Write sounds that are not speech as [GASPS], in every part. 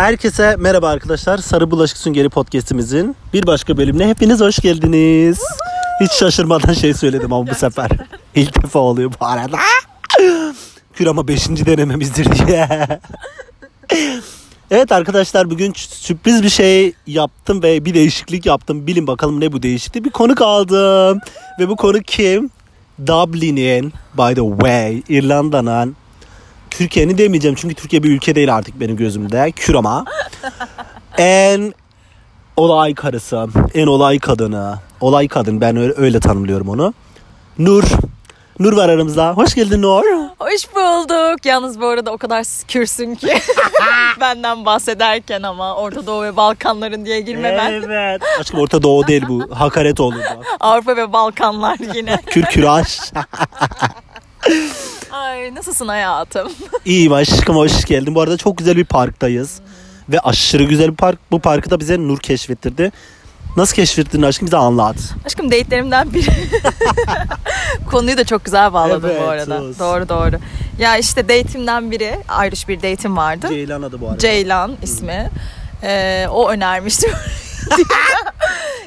Herkese merhaba arkadaşlar. Sarı Bulaşık Süngeri podcastimizin bir başka bölümüne hepiniz hoş geldiniz. Hiç şaşırmadan şey söyledim ama bu sefer. [LAUGHS] İlk defa oluyor bu arada. Kür ama 5. denememizdir diye. [LAUGHS] Evet arkadaşlar bugün sürpriz bir şey yaptım ve bir değişiklik yaptım. Bilin bakalım ne bu değişiklik. Bir konuk aldım. Ve bu konuk kim? Dublin'in by the way İrlanda'nın Türkiye'nin demeyeceğim çünkü Türkiye bir ülke değil artık benim gözümde. Kür ama. [LAUGHS] en olay karısı, en olay kadını. Olay kadın ben öyle, öyle tanımlıyorum onu. Nur. Nur var aramızda. Hoş geldin Nur. Hoş bulduk. Yalnız bu arada o kadar kürsün ki [LAUGHS] benden bahsederken ama Orta Doğu ve Balkanların diye girmemen. Evet. Aşkım Orta Doğu değil bu. Hakaret olurdu. Avrupa ve Balkanlar yine. Kür küraş. [LAUGHS] Ay nasılsın hayatım? [LAUGHS] İyiyim aşkım hoş geldin. Bu arada çok güzel bir parktayız. Ve aşırı güzel bir park. Bu parkı da bize Nur keşfettirdi. Nasıl keşfettirdin aşkım bize anlat. Aşkım date'lerimden biri. [LAUGHS] Konuyu da çok güzel bağladın Evet, bu arada. olsun. Doğru doğru. Ya işte date'imden biri, Irish bir date'im vardı. Ceylan adı bu arada. Ceylan ismi. Ee, o önermişti. [LAUGHS]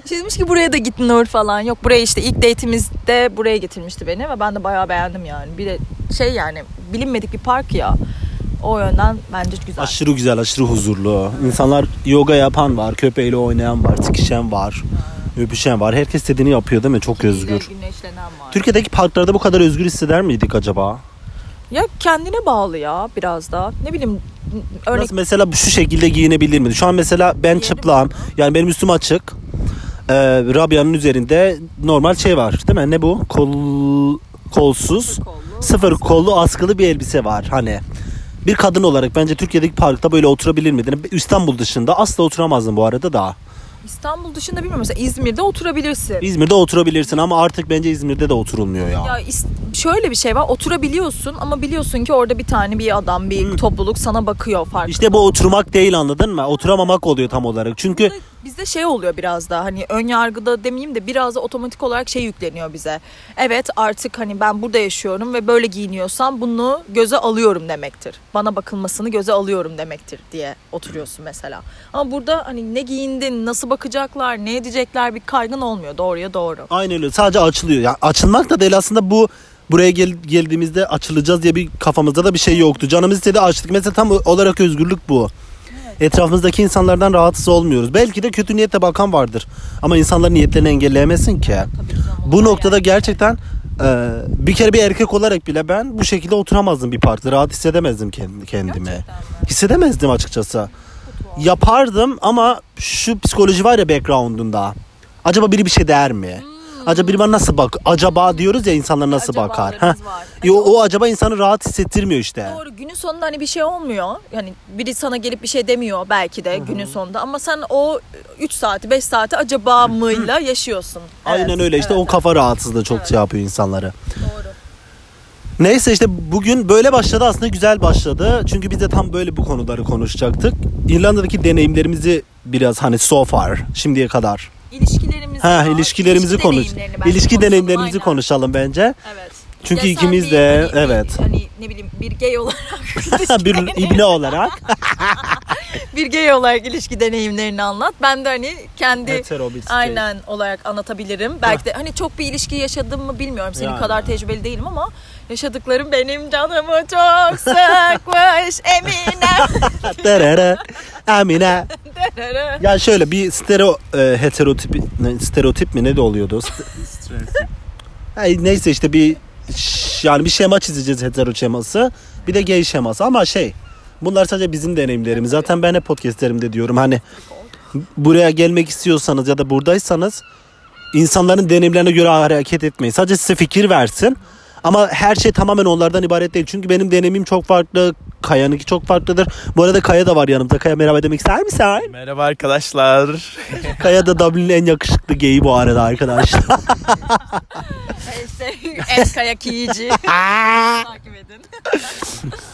demiş ki buraya da git Nur falan. Yok buraya işte ilk date'imizde buraya getirmişti beni ve ben de bayağı beğendim yani. Bir de şey yani bilinmedik bir park ya. O yönden bence güzel. Aşırı güzel, aşırı huzurlu. İnsanlar yoga yapan var, köpeğiyle oynayan var, sikişen var, öpüşen var. Herkes istediğini yapıyor değil mi? Çok özgür. Güneşlenen var. Türkiye'deki parklarda bu kadar özgür hisseder miydik acaba? Ya kendine bağlı ya biraz da. Ne bileyim örnek Nasıl mesela şu şekilde giyinebilir miydi? Şu an mesela ben çıplağım. Yani benim üstüm açık. Ee, Rabia'nın üzerinde normal şey var değil mi? Ne bu? Kol kolsuz. kollu. Sıfır kollu askılı bir elbise var hani. Bir kadın olarak bence Türkiye'deki parkta böyle oturabilir miydin? İstanbul dışında asla oturamazdım bu arada da. İstanbul dışında bilmiyorum mesela İzmir'de oturabilirsin. İzmir'de oturabilirsin ama artık bence İzmir'de de oturulmuyor ya. Ya is- şöyle bir şey var oturabiliyorsun ama biliyorsun ki orada bir tane bir adam bir topluluk sana bakıyor farklı. İşte bu oturmak değil anladın mı? Oturamamak oluyor tam olarak. Çünkü Bizde şey oluyor biraz da hani ön yargıda demeyeyim de biraz da otomatik olarak şey yükleniyor bize. Evet artık hani ben burada yaşıyorum ve böyle giyiniyorsam bunu göze alıyorum demektir. Bana bakılmasını göze alıyorum demektir diye oturuyorsun mesela. Ama burada hani ne giyindin, nasıl bakacaklar, ne edecekler bir kaygın olmuyor doğruya doğru. Aynen öyle. Sadece açılıyor. Yani açılmak da değil aslında bu buraya gel, geldiğimizde açılacağız diye bir kafamızda da bir şey yoktu. Canımız istedi açtık. Mesela tam olarak özgürlük bu. Etrafımızdaki insanlardan rahatsız olmuyoruz. Belki de kötü niyetle bakan vardır. Ama insanların niyetlerini engelleyemezsin ki. Bu noktada gerçekten e, bir kere bir erkek olarak bile ben bu şekilde oturamazdım bir parkta. Rahat hissedemezdim kendi, kendimi. Gerçekten mi? Hissedemezdim açıkçası. Yapardım ama şu psikoloji var ya background'unda. Acaba biri bir şey der mi? Acaba biri bana nasıl bak? Acaba diyoruz ya insanlar nasıl bakar? Acabalarımız Heh. var. Yo, o acaba insanı rahat hissettirmiyor işte. Doğru günün sonunda hani bir şey olmuyor. Yani biri sana gelip bir şey demiyor belki de günün sonunda ama sen o 3 saati 5 saati acaba mıyla yaşıyorsun. Aynen Evet, öyle işte evet. o kafa rahatsızlığı çok şey yapıyor insanları. Doğru. Neyse işte bugün böyle başladı aslında güzel başladı. Çünkü biz de tam böyle bu konuları konuşacaktık. İrlanda'daki deneyimlerimizi biraz hani so far şimdiye kadar. İlişkilerimizi Ha ilişkilerimizi İlişki konuş. İlişki deneyimlerimizi aynen. konuşalım bence. Evet. Çünkü Ya ikimiz bir de hani- evet. Hani ne bileyim bir gay olarak [LAUGHS] [LAUGHS] bir ibne olarak [LAUGHS] bir gay olarak ilişki deneyimlerini anlat. Ben de hani kendi bir aynen olarak anlatabilirim. Belki de hani çok bir ilişki yaşadım mı bilmiyorum. Senin Yani. kadar tecrübeli değilim ama yaşadıklarım benim canımı çok sıkmış [LAUGHS] [LAUGHS] Emine. Terere, Amine. Ya şöyle bir stereo e, heterotip ne, stereotip mi ne de oluyordu? Neyse işte bir ş- yani bir şema çizeceğiz hetero şeması. Bir de gay şeması ama şey bunlar sadece bizim deneyimlerimiz. Zaten ben hep podcastlerimde diyorum hani buraya gelmek istiyorsanız ya da buradaysanız insanların deneyimlerine göre hareket etmeyin. Sadece size fikir versin. Ama her şey tamamen onlardan ibaret değil. Çünkü benim deneyimim çok farklı. Kaya'nınki çok farklıdır. Bu arada Kaya da var yanımda. Kaya merhaba demek ister misin? Merhaba arkadaşlar. [LAUGHS] Kaya da Dublin'in en yakışıklı geyi bu arada arkadaşlar. [LAUGHS] en kayak yiyici. [LAUGHS] Takip edin.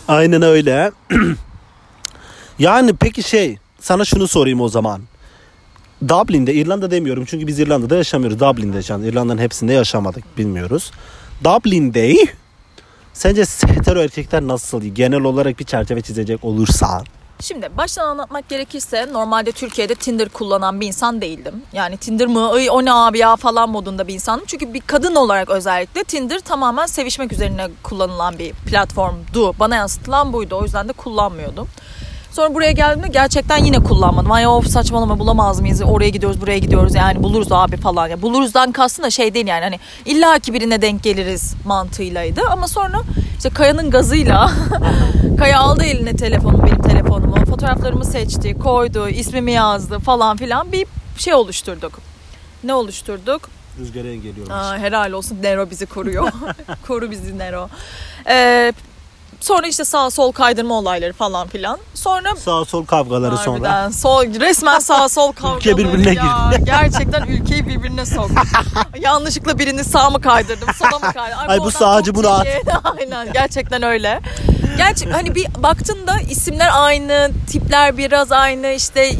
Aynen öyle. [CLEARS THROAT] yani peki şey sana şunu sorayım o zaman. Dublin'de, İrlanda demiyorum çünkü biz İrlanda'da yaşamıyoruz. Dublin'de yaşandı. İrlanda'nın hepsinde yaşamadık, bilmiyoruz. Dublin'de sence hetero erkekler nasıl? Genel olarak bir çerçeve çizecek olursa. Şimdi baştan anlatmak gerekirse normalde Türkiye'de Tinder kullanan bir insan değildim. Yani Tinder mı Ay, o ne abi ya falan modunda bir insandım. Çünkü bir kadın olarak özellikle Tinder tamamen sevişmek üzerine kullanılan bir platformdu. Bana yansıtılan buydu o yüzden de kullanmıyordum. Sonra buraya geldiğimde gerçekten yine kullanmadım. Ay of saçmalama bulamaz mıyız? Oraya gidiyoruz buraya gidiyoruz yani buluruz abi falan. Ya buluruzdan kastım da şey değil yani hani illa ki birine denk geliriz mantığıylaydı. Ama sonra işte Kaya'nın gazıyla [LAUGHS] Kaya aldı eline telefonu benim telefonumu. Fotoğraflarımı seçti, koydu, ismimi yazdı falan filan bir şey oluşturduk. Ne oluşturduk? Rüzgara geliyormuş. Aa, helal olsun Nero bizi koruyor. [LAUGHS] Koru bizi Nero. Ee, sonra işte sağ sol kaydırma olayları falan filan. Sonra Sağ sol kavgaları sonra. Harbiden. Sol, resmen sağ sol [LAUGHS] kavgaları Ülke birbirine ya. girdi. [LAUGHS] Gerçekten ülkeyi birbirine soktu. Yanlışlıkla birini sağ mı kaydırdım, sola mı kaydırdım? Ay bu adam sağcı, bunu at. [LAUGHS] Aynen gerçekten öyle. Gerçi hani bir baktığında isimler aynı, tipler biraz aynı işte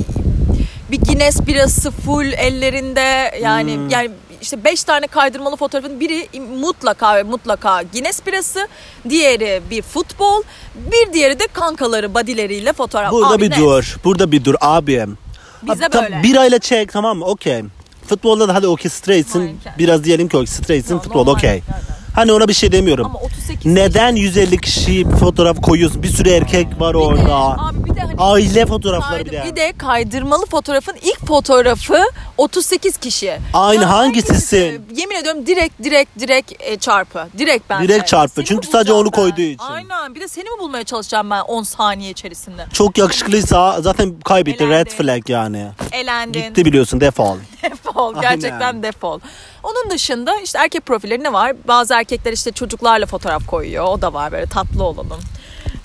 bir Guinness birası full ellerinde yani Hmm. yani işte beş tane kaydırmalı fotoğrafın biri mutlaka ve mutlaka Guinness birası, diğeri bir futbol, bir diğeri de kankaları, badileriyle fotoğraf. Burada Abi bir ne? dur. Burada bir dur abim. Bize Abi, tam böyle. Bir ayla çek tamam mı? Okey. Futbolda da hadi okey straight'sin. Biraz diyelim ki okey straight'sin. Futbol okey. Aynen. Hani ona bir şey demiyorum. Ama 38 Neden 150 kişi fotoğraf koyuyorsun? Bir sürü erkek var orada. abi bir de hani Aile fotoğrafları bir de. bir de kaydırmalı fotoğrafın ilk fotoğrafı 38 kişi. Aynı Ya hangisi? Yemin ediyorum direkt direkt direkt e, çarpı. Direkt ben. Direkt çarpı. Çünkü sadece onu koyduğu için. Aynen. Bir de seni mi bulmaya çalışacağım ben 10 saniye içerisinde? Çok yakışıklıysa zaten kaybetti. Elendi. Red flag yani. Elendin. Gitti biliyorsun defol. [LAUGHS] defol. Aynen. Gerçekten defol. Onun dışında işte erkek profilleri ne var? Bazı erkekler işte çocuklarla fotoğraf koyuyor. O da var böyle tatlı olalım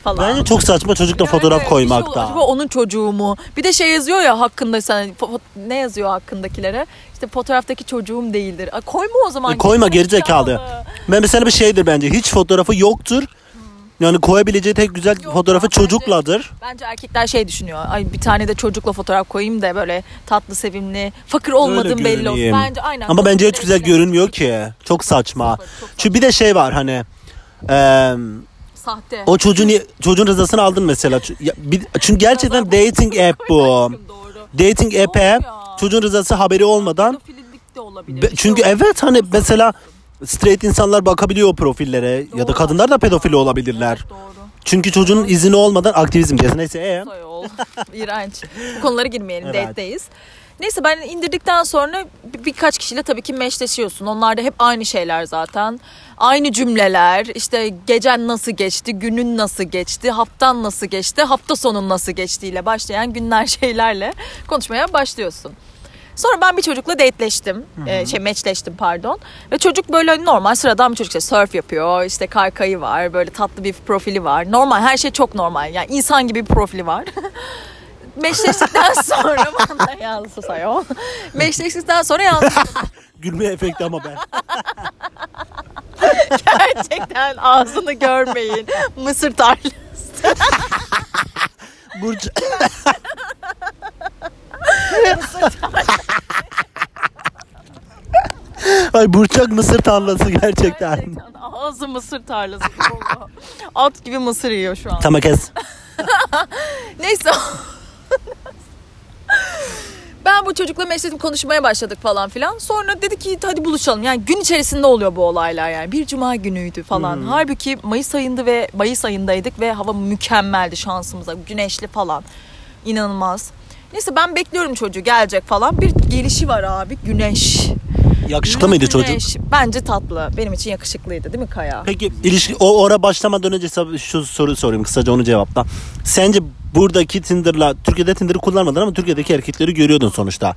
falan. Bence çok saçma çocukla Yani fotoğraf koymak şey da. Acaba onun çocuğu mu? Bir de şey yazıyor ya hakkında sen ne yazıyor hakkındakilere? İşte fotoğraftaki çocuğum değildir. Ay, koyma o zaman. E, koyma Geri zekalı. Ben mesela bir şeydir bence. Hiç fotoğrafı yoktur. Yani koyabileceği tek güzel Yok fotoğrafı bence- çocukladır. Bence erkekler şey düşünüyor. Ay bir tane de çocukla fotoğraf koyayım da böyle tatlı sevimli, fakir olmadığım Öyle belli olsun. Bence aynen. Ama bence hiç Çok güzel güzel. görünmüyor ki. Çok saçma. Çok saçma. Çünkü bir de şey var hani eee, Sahte. o çocuğun çocuğun rızasını aldın mesela. Çünkü gerçekten dating app bu. Dating app'e çocuğun rızası haberi olmadan çünkü şey evet hani mesela straight insanlar bakabiliyor o profillere ya da Doğru. kadınlar da pedofili olabilirler. Doğru. Çünkü çocuğun izni olmadan aktivizm diyorsun. Neyse ee? Sayol. [LAUGHS] İğrenç. Bu konulara girmeyelim. Evet. Date'deyiz. Neyse ben indirdikten sonra bir- birkaç kişiyle tabii ki meşleşiyorsun. Onlar da hep aynı şeyler zaten. Aynı cümleler. İşte gecen nasıl geçti, günün nasıl geçti, haftan nasıl geçti, hafta sonun nasıl geçtiğiyle başlayan günler [LAUGHS] şeylerle konuşmaya başlıyorsun. Sonra ben bir çocukla dateleştim. Ee, şey matchleştim pardon. Ve çocuk böyle normal sıradan bir çocuk. İşte surf yapıyor. işte kaykayı var. Böyle tatlı bir profili var. Normal her şey çok normal. Yani insan gibi bir profili var. [LAUGHS] Meşleştikten [LAUGHS] sonra [LAUGHS] bana yalnız sayıyor. Meşleştikten sonra yalnız Gülme efekti ama ben. gerçekten ağzını görmeyin. Mısır tarlası. Burcu... [LAUGHS] Ay burçak mısır tarlası gerçekten. Gerçekten ağzı mısır tarlası gibi oldu. At gibi mısır yiyor şu an. Tamam kes. [LAUGHS] Neyse. ben bu çocukla meşledim konuşmaya başladık falan filan. Sonra dedi ki hadi buluşalım. Yani gün içerisinde oluyor bu olaylar yani. Bir cuma günüydü falan. Halbuki Mayıs ayında ve Mayıs ayındaydık ve hava mükemmeldi şansımıza. Güneşli falan. İnanılmaz. Neyse ben bekliyorum çocuğu gelecek falan. Bir gelişi var abi. Güneş. Yakışıklı mıydı çocuk? Güneş. Bence tatlı. Benim için yakışıklıydı değil mi Kaya? Peki ilişki o ora başlamadan önce şu soruyu sorayım kısaca onu cevapla. Sence buradaki Tinder'la Türkiye'de Tinder'ı kullanmadın ama Türkiye'deki erkekleri görüyordun sonuçta.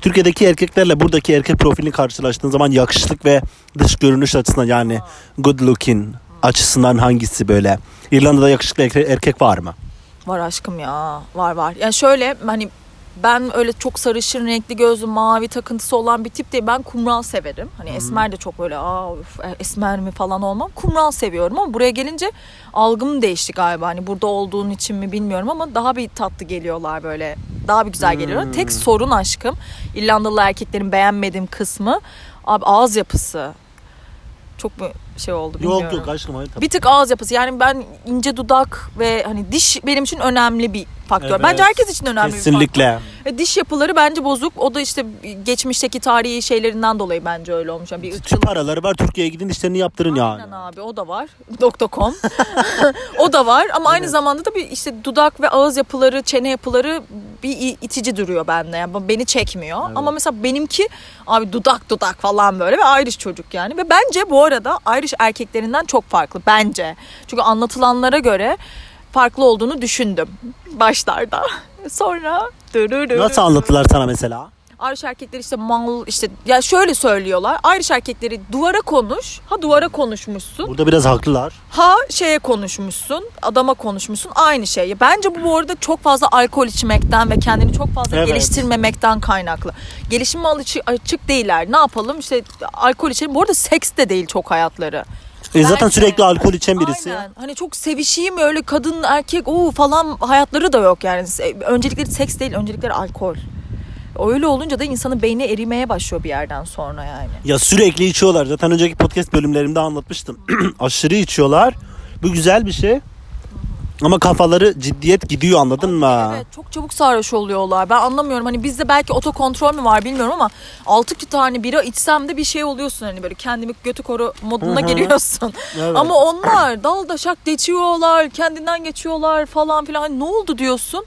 Türkiye'deki erkeklerle buradaki erkek profilini karşılaştığın zaman yakışıklık ve dış görünüş açısından yani good looking açısından hangisi böyle? İrlanda'da yakışıklı erkek var mı? Var aşkım ya. Var var. Yani şöyle hani ben öyle çok sarışın, renkli gözlü, mavi takıntısı olan bir tip değil. Ben kumral severim. Hani esmer de çok böyle aa üf, esmer mi falan olmam. Kumral seviyorum ama buraya gelince algım değişti galiba. Hani burada olduğun için mi bilmiyorum ama daha bir tatlı geliyorlar böyle. Daha bir güzel geliyorlar. Tek sorun aşkım İrlandalı erkeklerin beğenmediğim kısmı abi ağız yapısı. Çok şey oldu Yok bilmiyorum. yok aşkım hayır tabii. Bir tık ağız yapısı. Yani ben ince dudak ve hani diş benim için önemli bir faktör. Evet. Bence herkes için önemli bir faktör. Kesinlikle. E, diş yapıları bence bozuk. O da işte geçmişteki tarihi şeylerinden dolayı bence öyle olmuş. Yani bir ırkçılık. paraları var Türkiye'ye gidin dişlerini yaptırın yani. Aynen abi o da var. [LAUGHS] Doktor.com. [LAUGHS] o da var ama aynı zamanda da bir işte dudak ve ağız yapıları, çene yapıları bir itici duruyor bende. Yani beni çekmiyor. Ama mesela benimki abi dudak dudak falan böyle ve Irish çocuk yani. Ve bence bu arada Irish erkeklerinden çok farklı bence. Çünkü anlatılanlara göre farklı olduğunu düşündüm başlarda. [LAUGHS] Sonra Nasıl anlattılar sana mesela? Irish erkekleri işte mal işte ya şöyle söylüyorlar. Irish erkekleri duvara konuş. Ha duvara konuşmuşsun. Burada biraz haklılar. Ha şeye konuşmuşsun. Adama konuşmuşsun. Aynı şey. Bence bu bu arada çok fazla alkol içmekten ve kendini çok fazla Evet. geliştirmemekten kaynaklı. Gelişime açık, açık değiller. Ne yapalım? İşte alkol içelim. Bu arada seks de değil çok hayatları. E zaten Bence. sürekli alkol içen birisi. Aynen. Hani çok sevişeyim öyle kadın erkek o falan hayatları da yok yani. Öncelikleri seks değil, öncelikleri alkol. Öyle olunca da insanın beyni erimeye başlıyor bir yerden sonra yani. Ya sürekli içiyorlar. Zaten önceki podcast bölümlerimde anlatmıştım. [CLEARS THROAT] Aşırı içiyorlar. Bu güzel bir şey. Ama kafaları ciddiyet gidiyor anladın mı? Evet çok çabuk sarhoş oluyorlar. Ben anlamıyorum. Hani bizde belki otokontrol mü var bilmiyorum ama 6 tane bira içsem de bir şey oluyorsun hani böyle kendimi götü koru moduna Hı hı. giriyorsun. [LAUGHS] Evet. Ama onlar dal daşak geçiyorlar, kendinden geçiyorlar falan filan. Hani ne oldu diyorsun?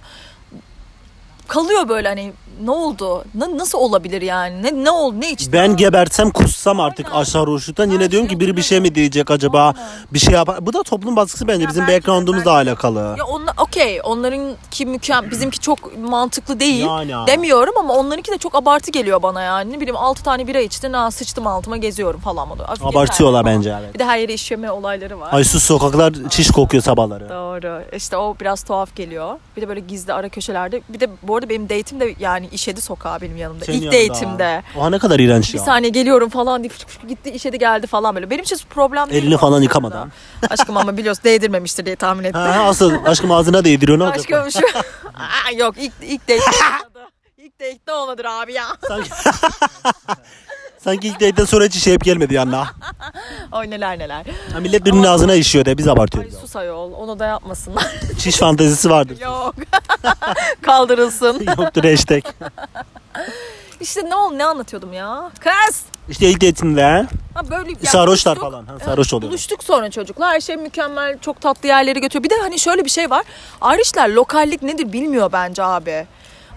Kalıyor böyle hani ne oldu? Na- nasıl olabilir yani? Ne ne oldu? Ne içti? Ben gebertsem kussam artık Aynen. aşağı roşluktan yine diyorum ki biri bir şey mi diyecek acaba? Aynen. Bir şey yapar. Bu da toplum baskısı bence Ya bizim belki background'umuzla belki alakalı. Ya onlar okey onlarınki mükemmel bizimki çok mantıklı değil Yani. demiyorum ama onlarınki de çok abartı geliyor bana yani. Ne bileyim 6 tane bira içtin ha sıçtım altıma geziyorum falan. Hafif Abartıyorlar bence evet. Bir de her yere işeme olayları var. Ay sus sokaklar çiş kokuyor sabahları. Doğru. İşte o biraz tuhaf geliyor. Bir de böyle gizli ara köşelerde. Bir de bu arada benim date'im de yani işedi sokağa benim yanımda. Senin İlk yanında. date'imde. Oha ne kadar iğrenç Bir ya. saniye geliyorum falan diye fışk fışk gitti işedi geldi falan böyle. Benim için problem değil. Elini falan yıkamadan. Aşkım ama biliyorsun değdirmemiştir diye tahmin ettim. Ha, asıl aşkım ağzına değdiriyor ne olacak? Aşkım şu... [LAUGHS] Aa, yok ilk, ilk olmadı. İlk date'de olmadır abi ya. Sanki, [LAUGHS] Sanki ilk date'den sonra hiç şey hep gelmedi yanına. [LAUGHS] Oy neler neler. Ha, millet birinin ağzına işiyor de biz Ay abartıyoruz. sus ayol onu da yapmasınlar. [LAUGHS] Çiş fantezisi vardır. yok. [LAUGHS] Kaldırılsın. Yoktur hashtag. İşte ne oldu ne anlatıyordum ya? Kız. İşte ilk date'inde Ha böyle yani sarhoşlar buluştuk. falan. Ha, sarhoş oluyor. Buluştuk sonra çocuklar. Her şey mükemmel. Çok tatlı yerlere götürüyor. Bir de hani şöyle bir şey var. Irishler lokallik nedir bilmiyor bence abi.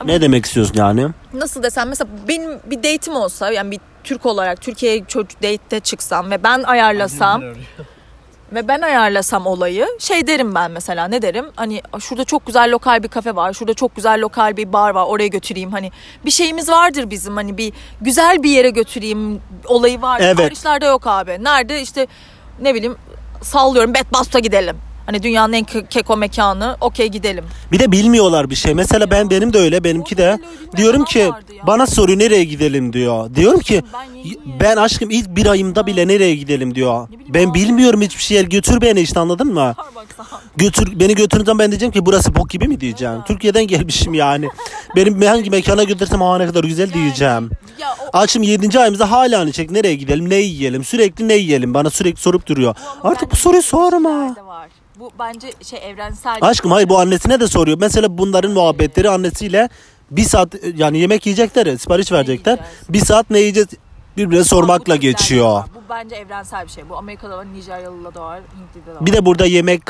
Ne demek istiyorsun yani? Nasıl desem mesela benim bir date'im olsa yani bir Türk olarak Türkiye'ye çocuk date'te çıksam ve ben ayarlasam [LAUGHS] ve ben ayarlasam olayı şey derim ben mesela ne derim hani şurada çok güzel lokal bir kafe var şurada çok güzel lokal bir bar var oraya götüreyim hani bir şeyimiz vardır bizim hani bir güzel bir yere götüreyim olayı var. Evet. Irish'lerde yok abi nerede işte ne bileyim sallıyorum Bedbust'a gidelim. Hani dünyanın en ke- keko mekanı okey gidelim. Bir de bilmiyorlar bir şey. Mesela ben benim de öyle benimki de. Diyorum ki bana soruyor nereye gidelim diyor. Diyorum ki Ben aşkım ilk bir ayımda bile nereye gidelim diyor. Ben bilmiyorum hiçbir şey. Götür beni işte anladın mı? Götür beni götürünce ben diyeceğim ki burası bok gibi mi diyeceğim. Türkiye'den gelmişim yani. Benim hangi mekana götürsem aa ne kadar güzel diyeceğim. Açım 7. ayımızda hala aynı çek. Nereye gidelim? Ne yiyelim? Sürekli ne yiyelim? Bana sürekli sorup duruyor. Artık bu soruyu sorma. Var. Bu bence şey evrensel. Aşkım hayır bu annesine de soruyor. Mesela bunların muhabbetleri annesiyle bir saat yani yemek yiyecekler, sipariş verecekler. yiyeceğiz? Bir saat ne yiyeceğiz birbirine sormakla Türklerde geçiyor. var. Bu bence evrensel bir şey. Bu Amerika'da var, Nijeryalı'da da var, Hintli'de de var. Bir de burada yemek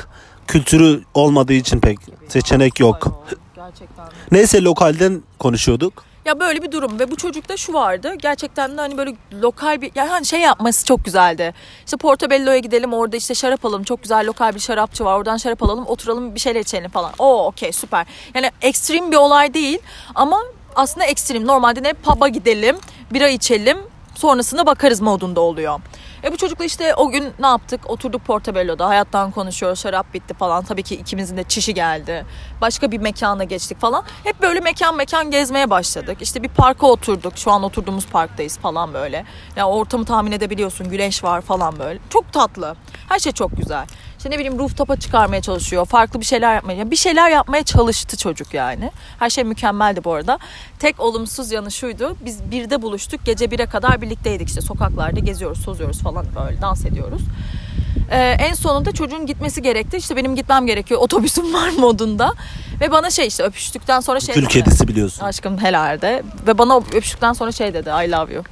kültürü olmadığı için pek seçenek yok. Ay, Gerçekten. Neyse lokalden konuşuyorduk. Ya böyle bir durum ve bu çocukta şu vardı. Gerçekten de hani böyle lokal bir yani hani şey yapması çok güzeldi. İşte Portobello'ya gidelim orada işte şarap alalım. Çok güzel lokal bir şarapçı var. Oradan şarap alalım. Oturalım bir şeyler içelim falan. Oo okey süper. Yani ekstrem bir olay değil ama aslında ekstrem. Normalde ne pub'a gidelim, bira içelim. Sonrasına bakarız modunda oluyor. E bu çocukla işte o gün ne yaptık? Oturduk Portobello'da hayattan konuşuyoruz. Şarap bitti falan. Tabii ki ikimizin de çişi geldi. Başka bir mekana geçtik falan. Hep böyle mekan mekan gezmeye başladık. İşte bir parka oturduk. Şu an oturduğumuz parktayız falan böyle. Ya ortamı tahmin edebiliyorsun. Güneş var falan böyle. Çok tatlı. Her şey çok güzel. İşte ne bileyim rooftop'a çıkarmaya çalışıyor. Farklı bir şeyler yapmaya. Bir şeyler yapmaya çalıştı çocuk yani. Her şey mükemmeldi bu arada. Tek olumsuz yanı şuydu. Biz birde buluştuk. Gece bire kadar birlikteydik işte. Sokaklarda geziyoruz, tozuyoruz falan böyle dans ediyoruz. Ee, en sonunda çocuğun gitmesi gerekti. İşte benim gitmem gerekiyor. Otobüsüm var [LAUGHS] modunda. Ve bana şey işte öpüştükten sonra şey Kül dedi. kedisi biliyorsun. Aşkım helalde. Ve bana öpüştükten sonra şey dedi. I love you.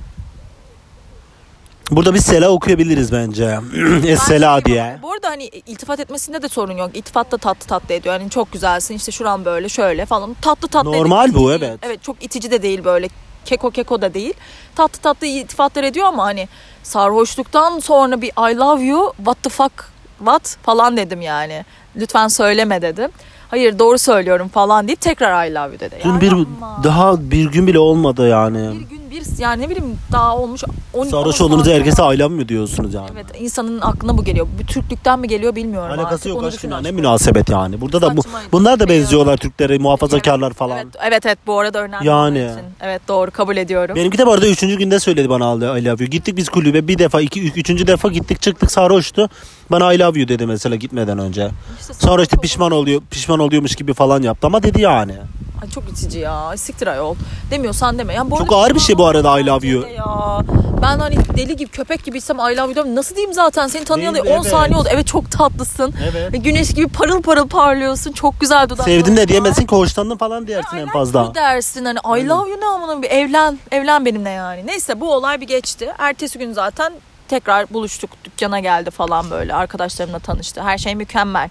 Burada bir Sela okuyabiliriz bence. [CLEARS THROAT] Ben Sela şey- diye. Bu arada hani iltifat etmesinde de sorun yok. İltifat da tatlı tatlı ediyor. Yani çok güzelsin işte şuran böyle şöyle falan. Tatlı tatlı Normal ediyor. bu, evet. Evet çok itici de değil böyle. Keko keko da değil. Tatlı tatlı iltifatlar ediyor ama hani sarhoşluktan sonra bir I love you what the fuck what falan dedim yani. Lütfen söyleme dedim. Hayır doğru söylüyorum falan deyip tekrar I love you dedi. Dün Ya bir yapma. daha bir gün bile olmadı yani. bir gün bir yani ne bileyim daha olmuş 12 Sarhoş 10 olduğunuzda saat herkese aylan mı diyorsunuz yani? Evet insanın aklına bu geliyor. Bu Türklükten mi geliyor bilmiyorum Alakası artık. yok Onu ya. Ne münasebet yani. Burada da bu Saçmaydı. bunlar da Şey benziyorlar Türklere, muhafazakarlar falan. Evet, evet evet bu arada önemli Yani. için. Evet doğru kabul ediyorum. Benimki de bu arada üçüncü günde söyledi bana I love you. Gittik biz kulübe bir defa, iki, üç- üçüncü defa gittik çıktık sarhoştu. Bana I love you dedi mesela gitmeden önce. İşte Sonra işte pişman oluyor, pişman oluyormuş gibi falan yaptı ama dedi yani. Ay, çok itici ya. Siktir ayol. Demiyorsan deme. Ya bu Çok ağır bir şey bu arada I love you. de Ya. Ben hani deli gibi köpek gibiysem I love you diyorum. Nasıl diyeyim zaten seni tanıyalı Değil, 10 evet. saniye oldu. Evet çok tatlısın. Evet. Ve Güneş gibi parıl parıl parlıyorsun. Çok güzel dudakların Sevdim de diyemezsin ki hoşlandım falan diyersin en fazla. bu dersin hani I love you ne amına bir evlen evlen benimle yani. Neyse bu olay bir geçti. Ertesi gün zaten tekrar buluştuk. Dükkana geldi falan böyle. Arkadaşlarımla tanıştı. Her şey mükemmel.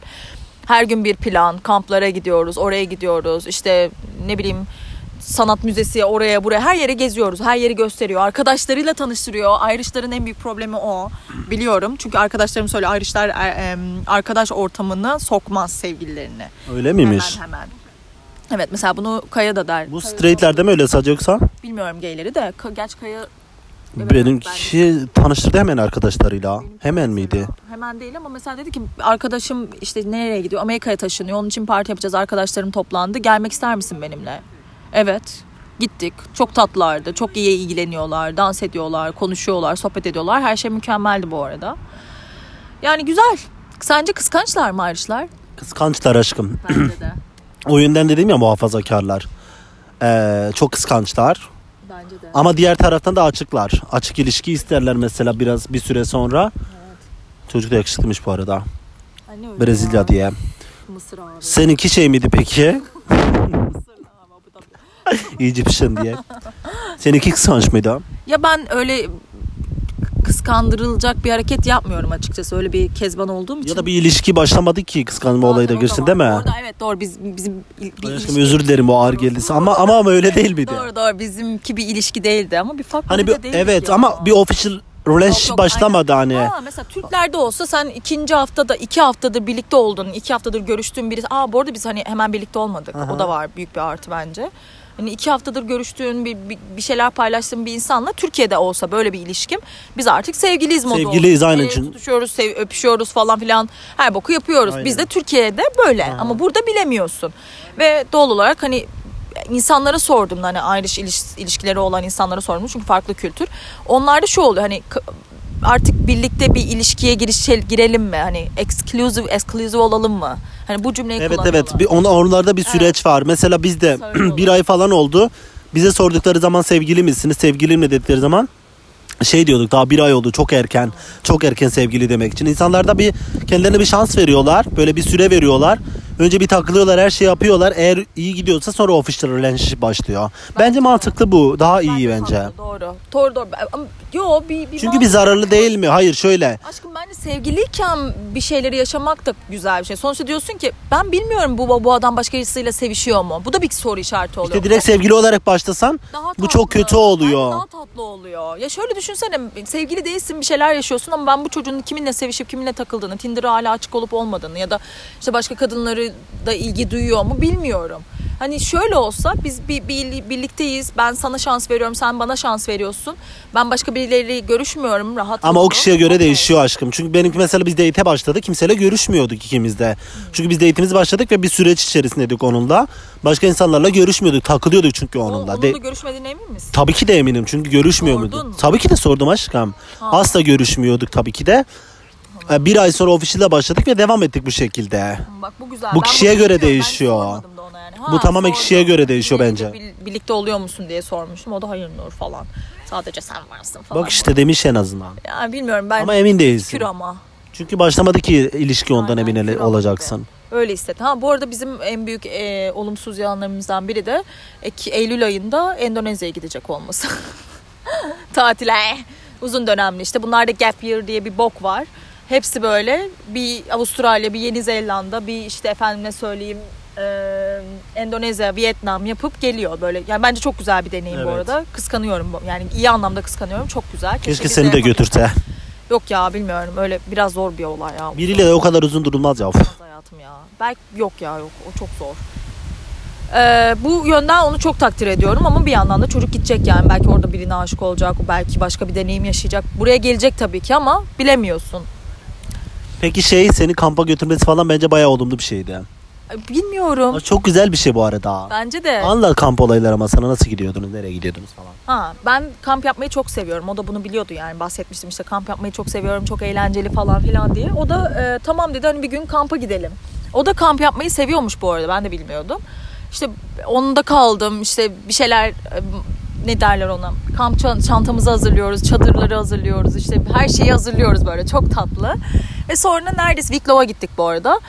Her gün bir plan. Kamplara gidiyoruz. Oraya gidiyoruz. İşte ne bileyim sanat müzesi oraya buraya her yere geziyoruz. Her yeri gösteriyor. Arkadaşlarıyla tanıştırıyor. Irish'ların en büyük problemi o. Biliyorum. Çünkü arkadaşlarım söylüyor. Irish'lar e, e, arkadaş ortamına sokmaz sevgililerini. Öyle miymiş? Hemen hemen. Evet mesela bunu Kaya da der. Bu straightlerde mi öyle sadece yoksa? Bilmiyorum gayleri de. Gerçi Kaya Benimki tanıştırdı hemen arkadaşlarıyla. Benimki Hemen mesela miydi? Hemen değil ama mesela dedi ki arkadaşım işte nereye gidiyor? Amerika'ya taşınıyor. Onun için parti yapacağız. Arkadaşlarım toplandı. Gelmek ister misin benimle? Evet. Gittik. Çok tatlılardı. Çok iyi ilgileniyorlar. Dans ediyorlar. Konuşuyorlar. Sohbet ediyorlar. Her şey mükemmeldi bu arada. Yani güzel. Sence kıskançlar mı ayrışlar? Kıskançlar aşkım. Bence de. [CLEARS THROAT] O yönden dedim ya muhafazakarlar. Ee, çok kıskançlar. Bence de. Ama diğer taraftan da açıklar. Açık ilişki isterler mesela biraz bir süre sonra. Çocuk da yakışıklıymış bu arada. Ay, ne öyle Brezilya ya. diye. Mısır abi. Seninki şey miydi peki? [LAUGHS] Egyptian diye. Seninki kıskanç mıydı? Ya ben öyle kıskandırılacak bir hareket yapmıyorum açıkçası. Öyle bir kezban olduğum için. Ya da bir ilişki başlamadı ki kıskanma olayı da Zaten girsin değil mi? Orada evet doğru biz bizim bir Ay ilişki. Aşkım özür dilerim o ağır geldiyse ama ama ama öyle değil miydi? Doğru doğru bizimki bir ilişki değildi ama bir farklı Hani bir, de değildi evet ya. ama bir official relationship başlamadı hani. Ha, mesela Türklerde olsa sen ikinci haftada iki haftadır birlikte olduğun, iki haftadır görüştüğün birisi. Aa bu arada biz hani hemen birlikte olmadık. Aha. O da var büyük bir artı bence. Hani iki haftadır görüştüğün bir, bir, bir şeyler paylaştığın bir insanla Türkiye'de olsa böyle bir ilişkim biz artık sevgiliyiz modu Sevgiliyiz, aynen çünkü- Tutuşuyoruz, sev, öpüşüyoruz falan filan her boku yapıyoruz. Aynen. Biz de Türkiye'de böyle Aha. ama burada bilemiyorsun. Ve doğal olarak hani insanlara sordum hani ayrı iliş- ilişkileri olan insanlara sordum çünkü farklı kültür. Onlarda şu oluyor hani artık birlikte bir ilişkiye giriş girelim mi? Hani exclusive exclusive olalım mı? Hani bu cümleyi Evet evet bir on, onlarda bir süreç var. Mesela bizde [CLEARS THROAT] bir ay falan oldu. Bize sordukları zaman sevgili misiniz? Sevgilim mi dedikleri zaman şey diyorduk daha bir ay oldu çok erken çok erken sevgili demek için insanlarda bir kendilerine bir şans veriyorlar böyle bir süre veriyorlar önce bir takılıyorlar her şey yapıyorlar eğer iyi gidiyorsa sonra official relationship başlıyor bence mantıklı bu daha iyi bence haklı, Doğru. Doğru doğru. Ama Yo bir, bir çünkü bir zararlı değil mi hayır şöyle Aşkım bence sevgiliyken bir şeyleri yaşamak da güzel bir şey. Sonuçta diyorsun ki ben bilmiyorum bu bu adam başkasıyla sevişiyor mu? Bu da bir soru işareti oluyor. işte direkt sevgili olarak başlasan Daha bu çok tatlı. kötü oluyor. Aynen, daha tatlı oluyor. Ya şöyle düşünsene sevgili değilsin bir şeyler yaşıyorsun ama ben bu çocuğun kiminle sevişip kiminle takıldığını, Tinder'ı hala açık olup olmadığını ya da işte başka kadınları da ilgi duyuyor mu bilmiyorum. Hani şöyle olsa biz bir, bir- birlikteyiz. Ben sana şans veriyorum, sen bana şans veriyorsun. Ben başka birileriyle görüşmüyorum rahat. Ama o kişiye göre Okey. değişiyor aşkım. Çünkü benimki mesela biz date'e başladık. Kimseyle görüşmüyorduk ikimiz de. Çünkü biz date'imiz başladık ve bir süreç içerisindeydik onunla. Başka insanlarla görüşmüyorduk. Takılıyorduk çünkü onunla. Onunla De- görüşmediğine emin misin? tabii ki de eminim çünkü görüşmüyor Sordun muyduk? mu? Tabii ki de sordum aşkım. Ha. Asla görüşmüyorduk tabii ki de. E, Bir ay sonra ofişle başladık ve devam ettik bu şekilde. Bak bu güzel. Bu Ben kişiye bunu göre değişiyor. Bu tamamen kişiye göre değişiyor bence. Birlikte oluyor musun diye sormuştum. O da hayır Nur falan. Sadece sen varsın falan. Bak işte demiş en azından. Yani bilmiyorum ben Ama emin değilsin. kür ama. Çünkü başlamadı ki ilişki ondan Aynen, emin olacaksın. Öyle hissettim. Ha bu arada bizim en büyük e, olumsuz yanlarımızdan biri de Ek- Eylül ayında Endonezya'ya gidecek olması. [LAUGHS] Tatile. Uzun dönemli işte. Bunlarda gap year diye bir bok var. Hepsi böyle bir Avustralya, bir Yeni Zelanda, bir işte efendime söyleyeyim e, Endonezya, Vietnam yapıp geliyor böyle. Yani bence çok güzel bir deneyim bu Evet. arada. Kıskanıyorum. bu- Yani iyi anlamda kıskanıyorum. Çok güzel. Keşke biz seni de götürse. Yok ya bilmiyorum. Öyle biraz zor bir olay ya. Biriyle de o kadar uzun durulmaz ya. Olmaz hayatım ya. Belki yok ya yok. O çok zor. Ee, bu yönden onu çok takdir ediyorum ama bir yandan da çocuk gidecek yani. Belki orada birine aşık olacak. Belki başka bir deneyim yaşayacak. Buraya gelecek tabii ki ama bilemiyorsun. Peki şey seni kampa götürmesi falan bence bayağı olumlu bir şeydi. Bilmiyorum. Ama Çok güzel bir şey bu arada. Bence de. Anla kamp olayları ama sana nasıl gidiyordunuz, nereye gidiyordunuz falan. Ha, ben kamp yapmayı çok seviyorum. O da bunu biliyordu yani bahsetmiştim işte kamp yapmayı çok seviyorum. Çok eğlenceli falan filan diye. O da e, tamam dedi hani bir gün kampa gidelim. O da kamp yapmayı seviyormuş bu arada. Ben de bilmiyordum. İşte onda kaldım. İşte bir şeyler e, ne derler ona? Kamp çan- çantamızı hazırlıyoruz, çadırları hazırlıyoruz. işte her şeyi hazırlıyoruz böyle. Çok tatlı. Ve sonra neredeyse Viklov'a gittik bu arada.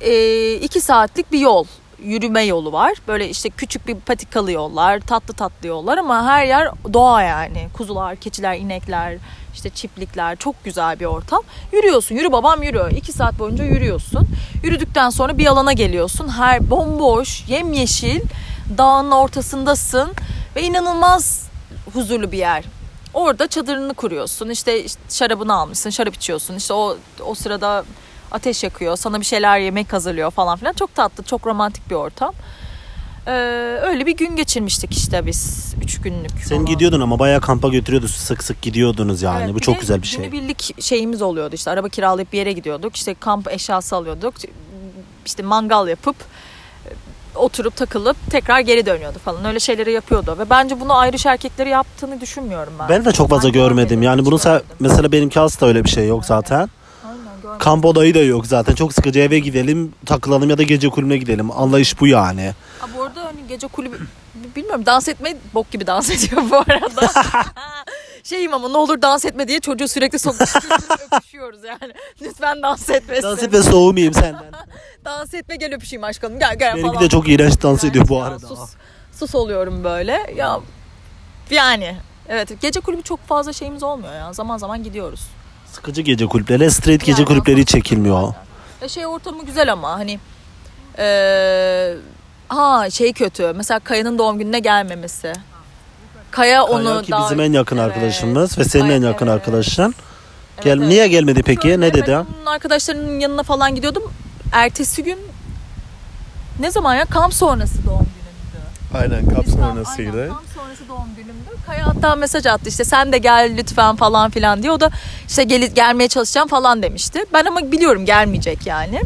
E, iki saatlik bir yol yürüme yolu var. Böyle işte küçük bir patikalı yollar, tatlı tatlı yollar ama her yer doğa yani. Kuzular, keçiler, inekler, işte çiftlikler. Çok güzel bir ortam. Yürüyorsun. Yürü babam yürü. İki saat boyunca yürüyorsun. Yürüdükten sonra bir alana geliyorsun. Her bomboş, yemyeşil, dağın ortasındasın ve inanılmaz huzurlu bir yer. Orada çadırını kuruyorsun. İşte, şarabını almışsın, şarap içiyorsun. İşte o o sırada ateş yakıyor, sana bir şeyler yemek hazırlıyor falan filan. Çok tatlı, çok romantik bir ortam. Ee, öyle bir gün geçirmiştik işte biz. Üç günlük Sen falan. gidiyordun ama bayağı kampa götürüyordu. Sık sık gidiyordunuz yani. Evet, Bu çok güzel bir şey. Günübirlik şeyimiz oluyordu işte. Araba kiralayıp bir yere gidiyorduk. İşte kamp eşyası alıyorduk. İşte mangal yapıp oturup takılıp tekrar geri dönüyordu falan. Öyle şeyleri yapıyordu. Ve bence bunu ayrış erkekleri yaptığını düşünmüyorum ben. Ben de çok fazla Ben görmedim. Yani bunu görmedim. mesela benimki asla öyle bir şey yok zaten. Aynen. Kamp olayı da yok zaten. Çok sıkıcı eve gidelim, takılalım ya da gece kulübüne gidelim. Anlayış bu yani. Ha, bu arada hani gece kulübü bilmiyorum dans etmeyi bok gibi dans [LAUGHS] ediyor bu arada. [LAUGHS] Şeyim ama ne olur dans etme diye çocuğu sürekli [LAUGHS] öpüşüyoruz yani. Lütfen dans etmesin. Dans et ve soğumayayım senden. [LAUGHS] Dans etme gel öpüşeyim aşkım gel gel Benimki falan. de çok iğrenç dans Evet ediyor bu ya, arada. Sus, sus oluyorum böyle. Ya yani evet gece kulübü çok fazla şeyimiz olmuyor ya. Zaman zaman gidiyoruz. Sıkıcı gece kulüpleri, straight gece Yani kulüpleri hiç aslında- çekilmiyor. E şey ortamı güzel ama hani eee ha şey kötü. Mesela Kaya'nın doğum gününe gelmemesi. Kaya onu Kaya ki daha- bizim en yakın Evet. arkadaşımız ve senin Kaya- en yakın evet. arkadaşın. Evet, Gel, evet. Niye gelmedi peki? Ne dedi? Ben onun arkadaşlarının yanına falan gidiyordum. Ertesi gün ne zaman ya kamp sonrası doğum günümdü. Aynen kamp- sonrasıydı. Aynen, kamp sonrası doğum günümdü. Kaya hatta mesaj attı işte sen de gel lütfen falan filan diye. O da işte gel, gelmeye çalışacağım falan demişti. Ben ama biliyorum gelmeyecek yani.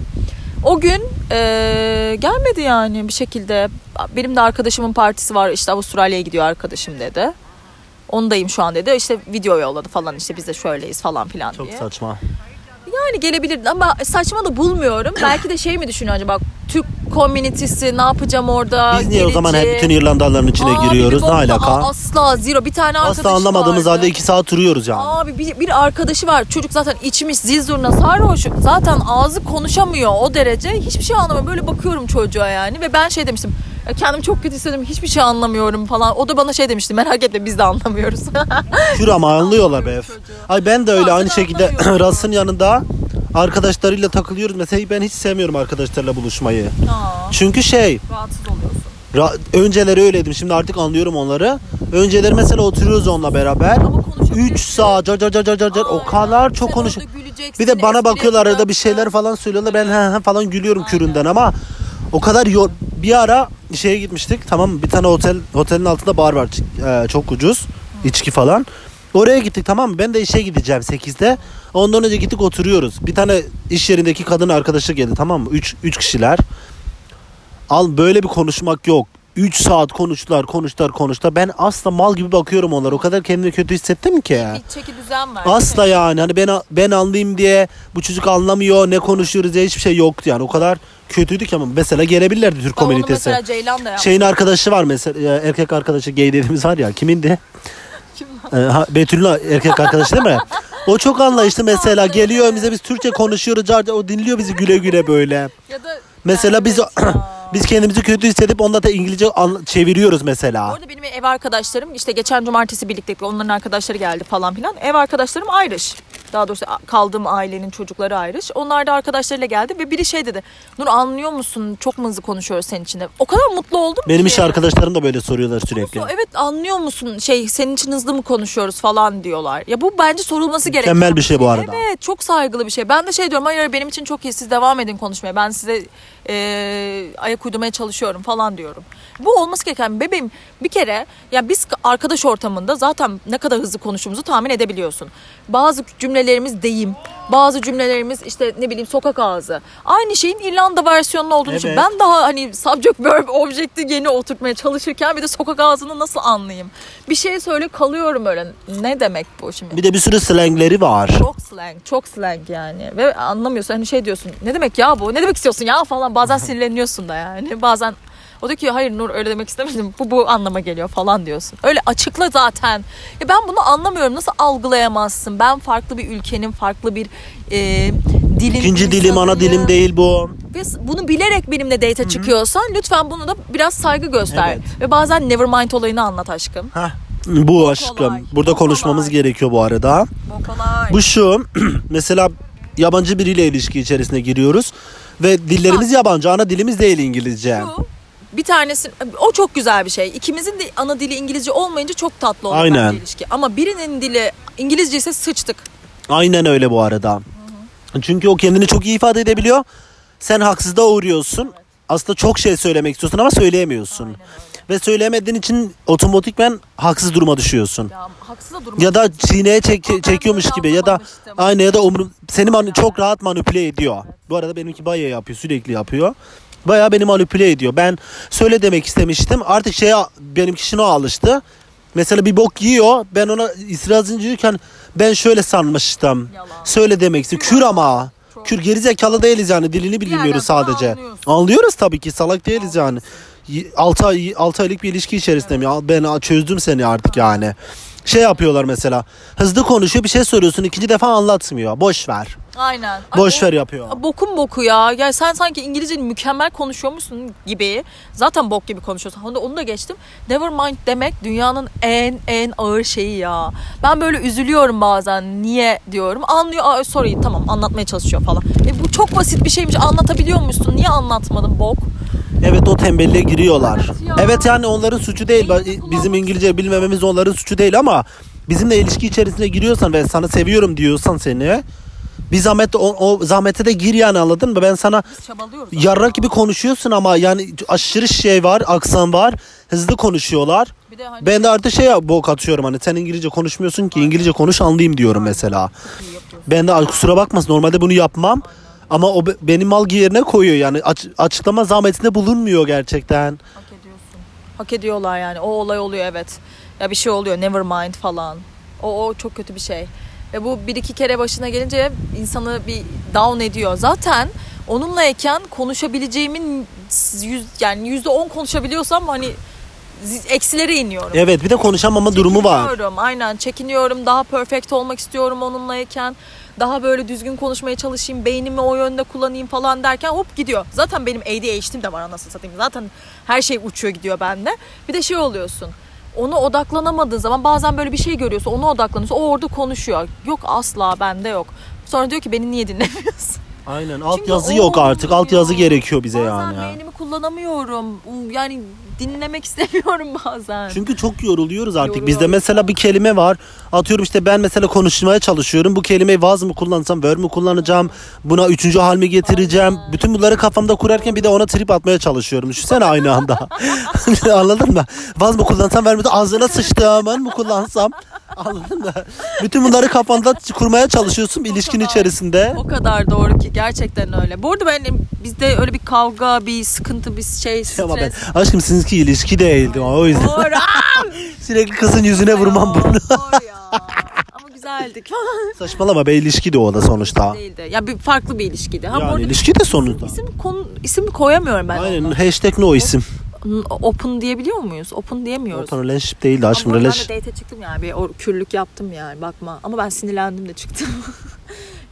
O gün eee, gelmedi yani bir şekilde. Benim de arkadaşımın partisi var işte Avustralya'ya gidiyor arkadaşım dedi. Ondayım şu an dedi. İşte video yolladı falan işte biz de şöyleyiz falan filan Çok diye. saçma. Yani gelebilirdi ama saçma da bulmuyorum. Belki de şey mi düşünüyor acaba Türk komünitesi ne yapacağım orada? Biz niye o zaman hep gerici? bütün İrlandalıların içine Abi giriyoruz? bir Ne bomba- alaka? Aa, Asla zero. Bir tane arkadaşı Asla anlamadığımız vardı. halde iki saat duruyoruz yani. Abi bir, bir arkadaşı var. Çocuk zaten içmiş zil zurna sarhoş. Zaten ağzı konuşamıyor o derece. Hiçbir şey anlamıyor. Böyle bakıyorum çocuğa yani. Ve ben şey demiştim. "Ya Kendimi çok kötü hissediyorum. Hiçbir şey anlamıyorum falan. O da bana şey demişti. Merak etme biz de anlamıyoruz. Kür ama [LAUGHS] anlıyorlar be. Ay ben de öyle Bazen aynı şekilde anlamıyorum. [CLEARS THROAT] Ras'ın yanında arkadaşlarıyla takılıyoruz. Mesela ben hiç sevmiyorum arkadaşlarla buluşmayı. Aa, Çünkü şey rahatsız oluyorsun. ra- önceleri öyleydim. Şimdi artık anlıyorum onları. Önceleri mesela oturuyoruz onunla beraber. Ama konuşabiliyorsun. 3 saat car car car car car car o kadar çok konuş. Bir de bana bakıyorlar arada bir şeyler falan söylüyorlar. Ben he he falan gülüyorum Aynen. küründen ama o kadar yor bir ara şeye gitmiştik. Tamam bir tane otel otelin altında bar var. Ee, çok ucuz. içki falan. Oraya gittik tamam mı? Ben de işe gideceğim 8'de. Ondan önce gittik oturuyoruz. Bir tane iş yerindeki kadın arkadaşı geldi tamam mı? 3 3 kişiler. Al böyle bir konuşmak yok. 3 saat konuştular konuştular konuştular. Ben asla mal gibi bakıyorum onlara. O kadar kendimi kötü hissettim ki. Bir çeki düzen var. Asla yani hani ben ben anlayayım diye bu çocuk anlamıyor ne konuşuyoruz diye hiçbir şey yoktu yani o kadar kötüydü ki ama mesela gelebilirlerdi Türk komünitesi. mesela Ceylan da yaptı. Şeyin arkadaşı var mesela e, erkek arkadaşı gay dediğimiz var ya kimindi? Ee, ha, Betül'ün erkek arkadaşı değil mi? O çok anlayışlı mesela geliyor önümüze biz Türkçe konuşuyoruz car- o dinliyor bizi güle güle böyle. Ya da Mesela biz [CLEARS THROAT] biz kendimizi kötü hissedip onda da İngilizce an- çeviriyoruz mesela. Orada benim ev arkadaşlarım işte geçen cumartesi birlikte onların arkadaşları geldi falan filan. Ev arkadaşlarım Irish. Daha doğrusu kaldığım ailenin çocukları Irish. Onlar da arkadaşlarıyla geldi ve biri şey dedi. Nur anlıyor musun? Çok mu hızlı konuşuyoruz senin için. O kadar mutlu oldum Benim ki. iş arkadaşlarım da böyle soruyorlar sürekli. Evet anlıyor musun şey senin için hızlı mı konuşuyoruz falan diyorlar. Ya bu bence sorulması gereken. Mükemmel bir şey bu arada. Evet çok saygılı bir şey. Ben de şey diyorum hayır benim için çok iyi siz devam edin konuşmaya. Ben size e, ayak uydurmaya çalışıyorum falan diyorum. Bu olması gereken bebeğim bir kere ya biz arkadaş ortamında zaten ne kadar hızlı konuştuğumuzu tahmin edebiliyorsun. Bazı cümlelerimiz deyim. Bazı cümlelerimiz işte ne bileyim sokak ağzı. Aynı şeyin İrlanda versiyonunu olduğunu için Evet. ben daha hani subject verb object'i yeni oturtmaya çalışırken bir de sokak ağzını nasıl anlayayım? Bir şey söyle kalıyorum öyle. Ne demek bu şimdi? Bir de bir sürü slangleri var. Çok slang, çok slang yani. Ve anlamıyorsun hani şey diyorsun. Ne demek ya bu? Ne demek istiyorsun ya falan. Bazen [LAUGHS] sinirleniyorsun da yani. Bazen o diyor ki hayır Nur öyle demek istemedim. Bu bu anlama geliyor falan diyorsun. Öyle açıkla zaten. Ya ben bunu anlamıyorum. Nasıl algılayamazsın? Ben farklı bir ülkenin, farklı bir e, dilin İkinci dilim ana dilim değil bu. Ve bunu bilerek benimle date çıkıyorsan lütfen bunu da biraz saygı göster. Evet. Ve bazen nevermind olayını anlat aşkım. Heh, bu aşkım. kolay, Burada çok konuşmamız kolay. gerekiyor bu arada. Bu kolay. Bu şu [CLEARS THROAT] mesela yabancı biriyle ilişki içerisine giriyoruz ve dillerimiz yabancı ana dilimiz değil İngilizce. Şu, bir tanesi o çok güzel bir şey. İkimizin de ana dili İngilizce olmayınca çok tatlı oluyor Aynen. ilişki. Ama birinin dili İngilizce ise sıçtık. Aynen öyle bu arada. Çünkü o kendini çok iyi ifade edebiliyor. Sen haksızlığa uğruyorsun. Aslında çok şey söylemek istiyorsun ama söyleyemiyorsun. Ve söyleyemediğin için otomatikmen haksız duruma düşüyorsun. Ya haksız da durma. Ya da çiğneye çek- çekiyormuş gibi ya da aynı ya da umrum seni mani- çok rahat manipüle ediyor. Bu arada benimki bayağı yapıyor, sürekli yapıyor. Bayağı beni manipüle ediyor. Ben söyle demek istemiştim. Artık şeye benimki şuna alıştı. Mesela bir bok yiyor. Ben ona itiraz ediyorken ben şöyle sanmıştım. Yalan. Söyle demek istiyor. Kür ama. Kür gerizekalı değiliz yani. Dilini bilmiyoruz sadece. Anlıyoruz tabii ki. Salak değiliz yani. 6 ay 6 aylık bir ilişki içerisindeyim ya. Ben çözdüm seni artık yani. Şey yapıyorlar mesela. Hızlı konuşuyor bir şey soruyorsun ikinci defa anlatmıyor. Boş ver. Aynen. Boş Ay, ver yapıyor. Bokun boku ya. Ya sen sanki İngilizceyi mükemmel konuşuyormuşsun gibi. Zaten bok gibi konuşuyorsun. Onu da, onu da geçtim. Never mind demek dünyanın en en ağır şeyi ya. Ben böyle üzülüyorum bazen. Niye diyorum. Anlıyor. Aa, sorry tamam anlatmaya çalışıyor falan. E, bu çok basit bir şeymiş. Anlatabiliyor musun? Niye anlatmadın bok? Evet o tembelliğe giriyorlar. Evet ya. Evet yani onların suçu değil. Bizim İngilizce bilmememiz onların suçu değil ama bizimle ilişki içerisine giriyorsan ve sana seviyorum diyorsan seni bir zahmet o, o zahmete de gir yani anladın mı? Ben sana yarrak gibi konuşuyorsun ama yani aşırı şey var, aksan var. Hızlı konuşuyorlar. De hani Ben de artık şey bok atıyorum hani sen İngilizce konuşmuyorsun ki İngilizce konuş anlayayım diyorum mesela. Ben de "Ay, kusura bakmasın normalde bunu yapmam. Ama o be- benim mal yerine koyuyor yani Aç- açıklama zahmetinde bulunmuyor gerçekten. Hak ediyorsun. Hak ediyorlar yani. O olay oluyor evet. Ya bir şey oluyor. Never mind falan. O, o çok kötü bir şey. Ve bu bir iki kere başına gelince insanı bir down ediyor. Zaten onunlayken konuşabileceğimin yüz, yani yüzde on konuşabiliyorsam hani eksilere iniyorum. Evet bir de konuşamama durumu var. Çekiniyorum, Aynen çekiniyorum. Daha perfect olmak istiyorum onunlayken. Daha böyle düzgün konuşmaya çalışayım. Beynimi o yönde kullanayım falan derken hop gidiyor. Zaten benim ADHD'm de var anasını satayım. Zaten her şey uçuyor gidiyor bende. Bir de şey oluyorsun. Ona odaklanamadığın zaman bazen böyle bir şey görüyorsun. Ona odaklanıyorsun. O orada konuşuyor. Yok asla bende yok. Sonra diyor ki beni niye dinlemiyorsun? Aynen alt Çünkü yazı o yok artık. Alt yazı olmuyor. gerekiyor bize bazen yani. ya. beynimi kullanamıyorum. Yani dinlemek istemiyorum [LAUGHS] bazen. Çünkü çok yoruluyoruz artık. Bizde Yoruluyoruz. mesela bir kelime var. Atıyorum işte ben mesela konuşmaya çalışıyorum. Bu kelimeyi vaz mı kullansam, ver mi kullanacağım? Buna üçüncü hal mi getireceğim? Bütün bunları kafamda kurarken bir de ona trip atmaya çalışıyorum. Düşünsene aynı anda. [LAUGHS] Anladın mı? Vaz mı kullansam, ver mi? Ağzına sıçtım. Ben mi kullansam? Anladın mı? Bütün bunları kafanda kurmaya çalışıyorsun bir ilişkin içerisinde. O kadar doğru ki gerçekten öyle. Bu arada ben bizde öyle bir kavga, bir sıkıntı, bir şey stres. Ama ben aşkım sizinki ilişki değildi o yüzden. Doğru. [LAUGHS] Sürekli kızın yüzüne vurmam bunu. Doğru ya. [LAUGHS] Ama güzeldik. [LAUGHS] Saçmalama be ilişki de o da sonuçta. Değildi. Ya bir farklı bir ilişkiydi. Ha, bu Yani arada ilişki de sonuçta. isim konu isim koyamıyorum ben. Aynen ona. hashtag no isim. Open diyebiliyor muyuz? Open diyemiyoruz. Open relationship değildi Ama aşkım arada ben relationship. de date'e çıktım yani. Bir o kürlük yaptım yani bakma. Ama ben sinirlendim de çıktım.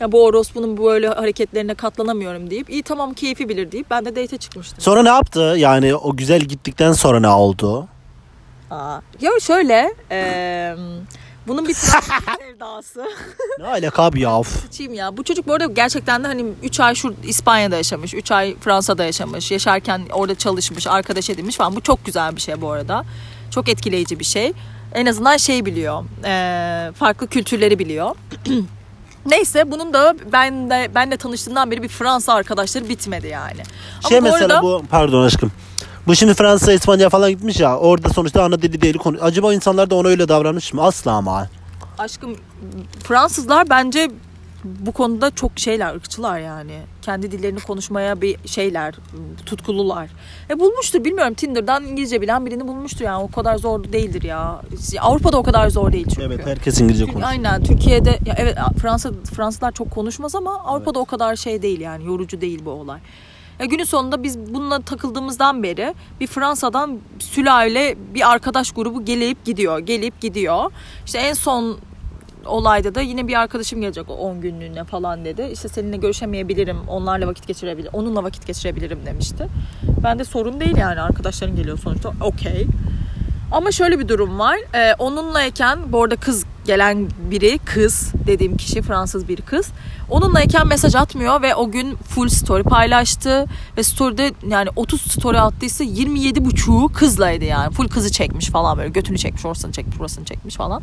Ya bu orospunun böyle hareketlerine katlanamıyorum deyip iyi tamam keyfi bilir deyip ben de date'e çıkmıştım. Sonra ne yaptı? Yani o güzel gittikten sonra ne oldu? Aa. Ya şöyle eee bunun bir sevdası. [LAUGHS] Ne alaka abi ya? Sıçayım ya. Bu çocuk bu arada gerçekten de hani 3 ay şu İspanya'da yaşamış, 3 ay Fransa'da yaşamış, yaşarken orada çalışmış, arkadaş edinmiş falan. Bu çok güzel bir şey bu arada. Çok etkileyici bir şey. En azından şey biliyor, eee, farklı kültürleri biliyor. [CLEARS THROAT] Neyse bunun da ben de benle tanıştığından beri bir Fransa arkadaşları bitmedi yani. Ama Şey bu mesela arada- bu pardon aşkım. Bu şimdi Fransa, İspanya falan gitmiş ya. Orada sonuçta ana dili değil konu. Acaba insanlar da ona öyle davranmış mı? Asla ama. Aşkım Fransızlar bence bu konuda çok şeyler, ırkçılar yani. Kendi dillerini konuşmaya bir şeyler, tutkulular. E bulmuştur bilmiyorum Tinder'dan İngilizce bilen birini bulmuştur yani o kadar zor değildir ya. Avrupa'da o kadar zor değil çünkü. Evet herkes İngilizce konuşuyor. aynen Türkiye'de ya evet Fransa Fransızlar çok konuşmaz ama Avrupa'da o kadar şey değil yani yorucu değil bu olay. Ya günün sonunda biz bununla takıldığımızdan beri bir Fransa'dan sülale bir arkadaş grubu gelip gidiyor, gelip gidiyor. İşte en son olayda da yine bir arkadaşım gelecek o 10 günlüğüne falan dedi. İşte seninle görüşemeyebilirim, onlarla vakit geçirebilirim, onunla vakit geçirebilirim demişti. Ben de sorun değil yani arkadaşların geliyor sonuçta. Okey. Ama şöyle bir durum var. Ee, onunlayken bu arada kız gelen biri kız dediğim kişi Fransız bir kız. Onunlayken mesaj atmıyor ve o gün full story paylaştı ve story'de yani 30 story attıysa 27 buçuğu kızlaydı yani. Full kızı çekmiş falan böyle götünü çekmiş, orasını çekmiş, burasını çekmiş falan.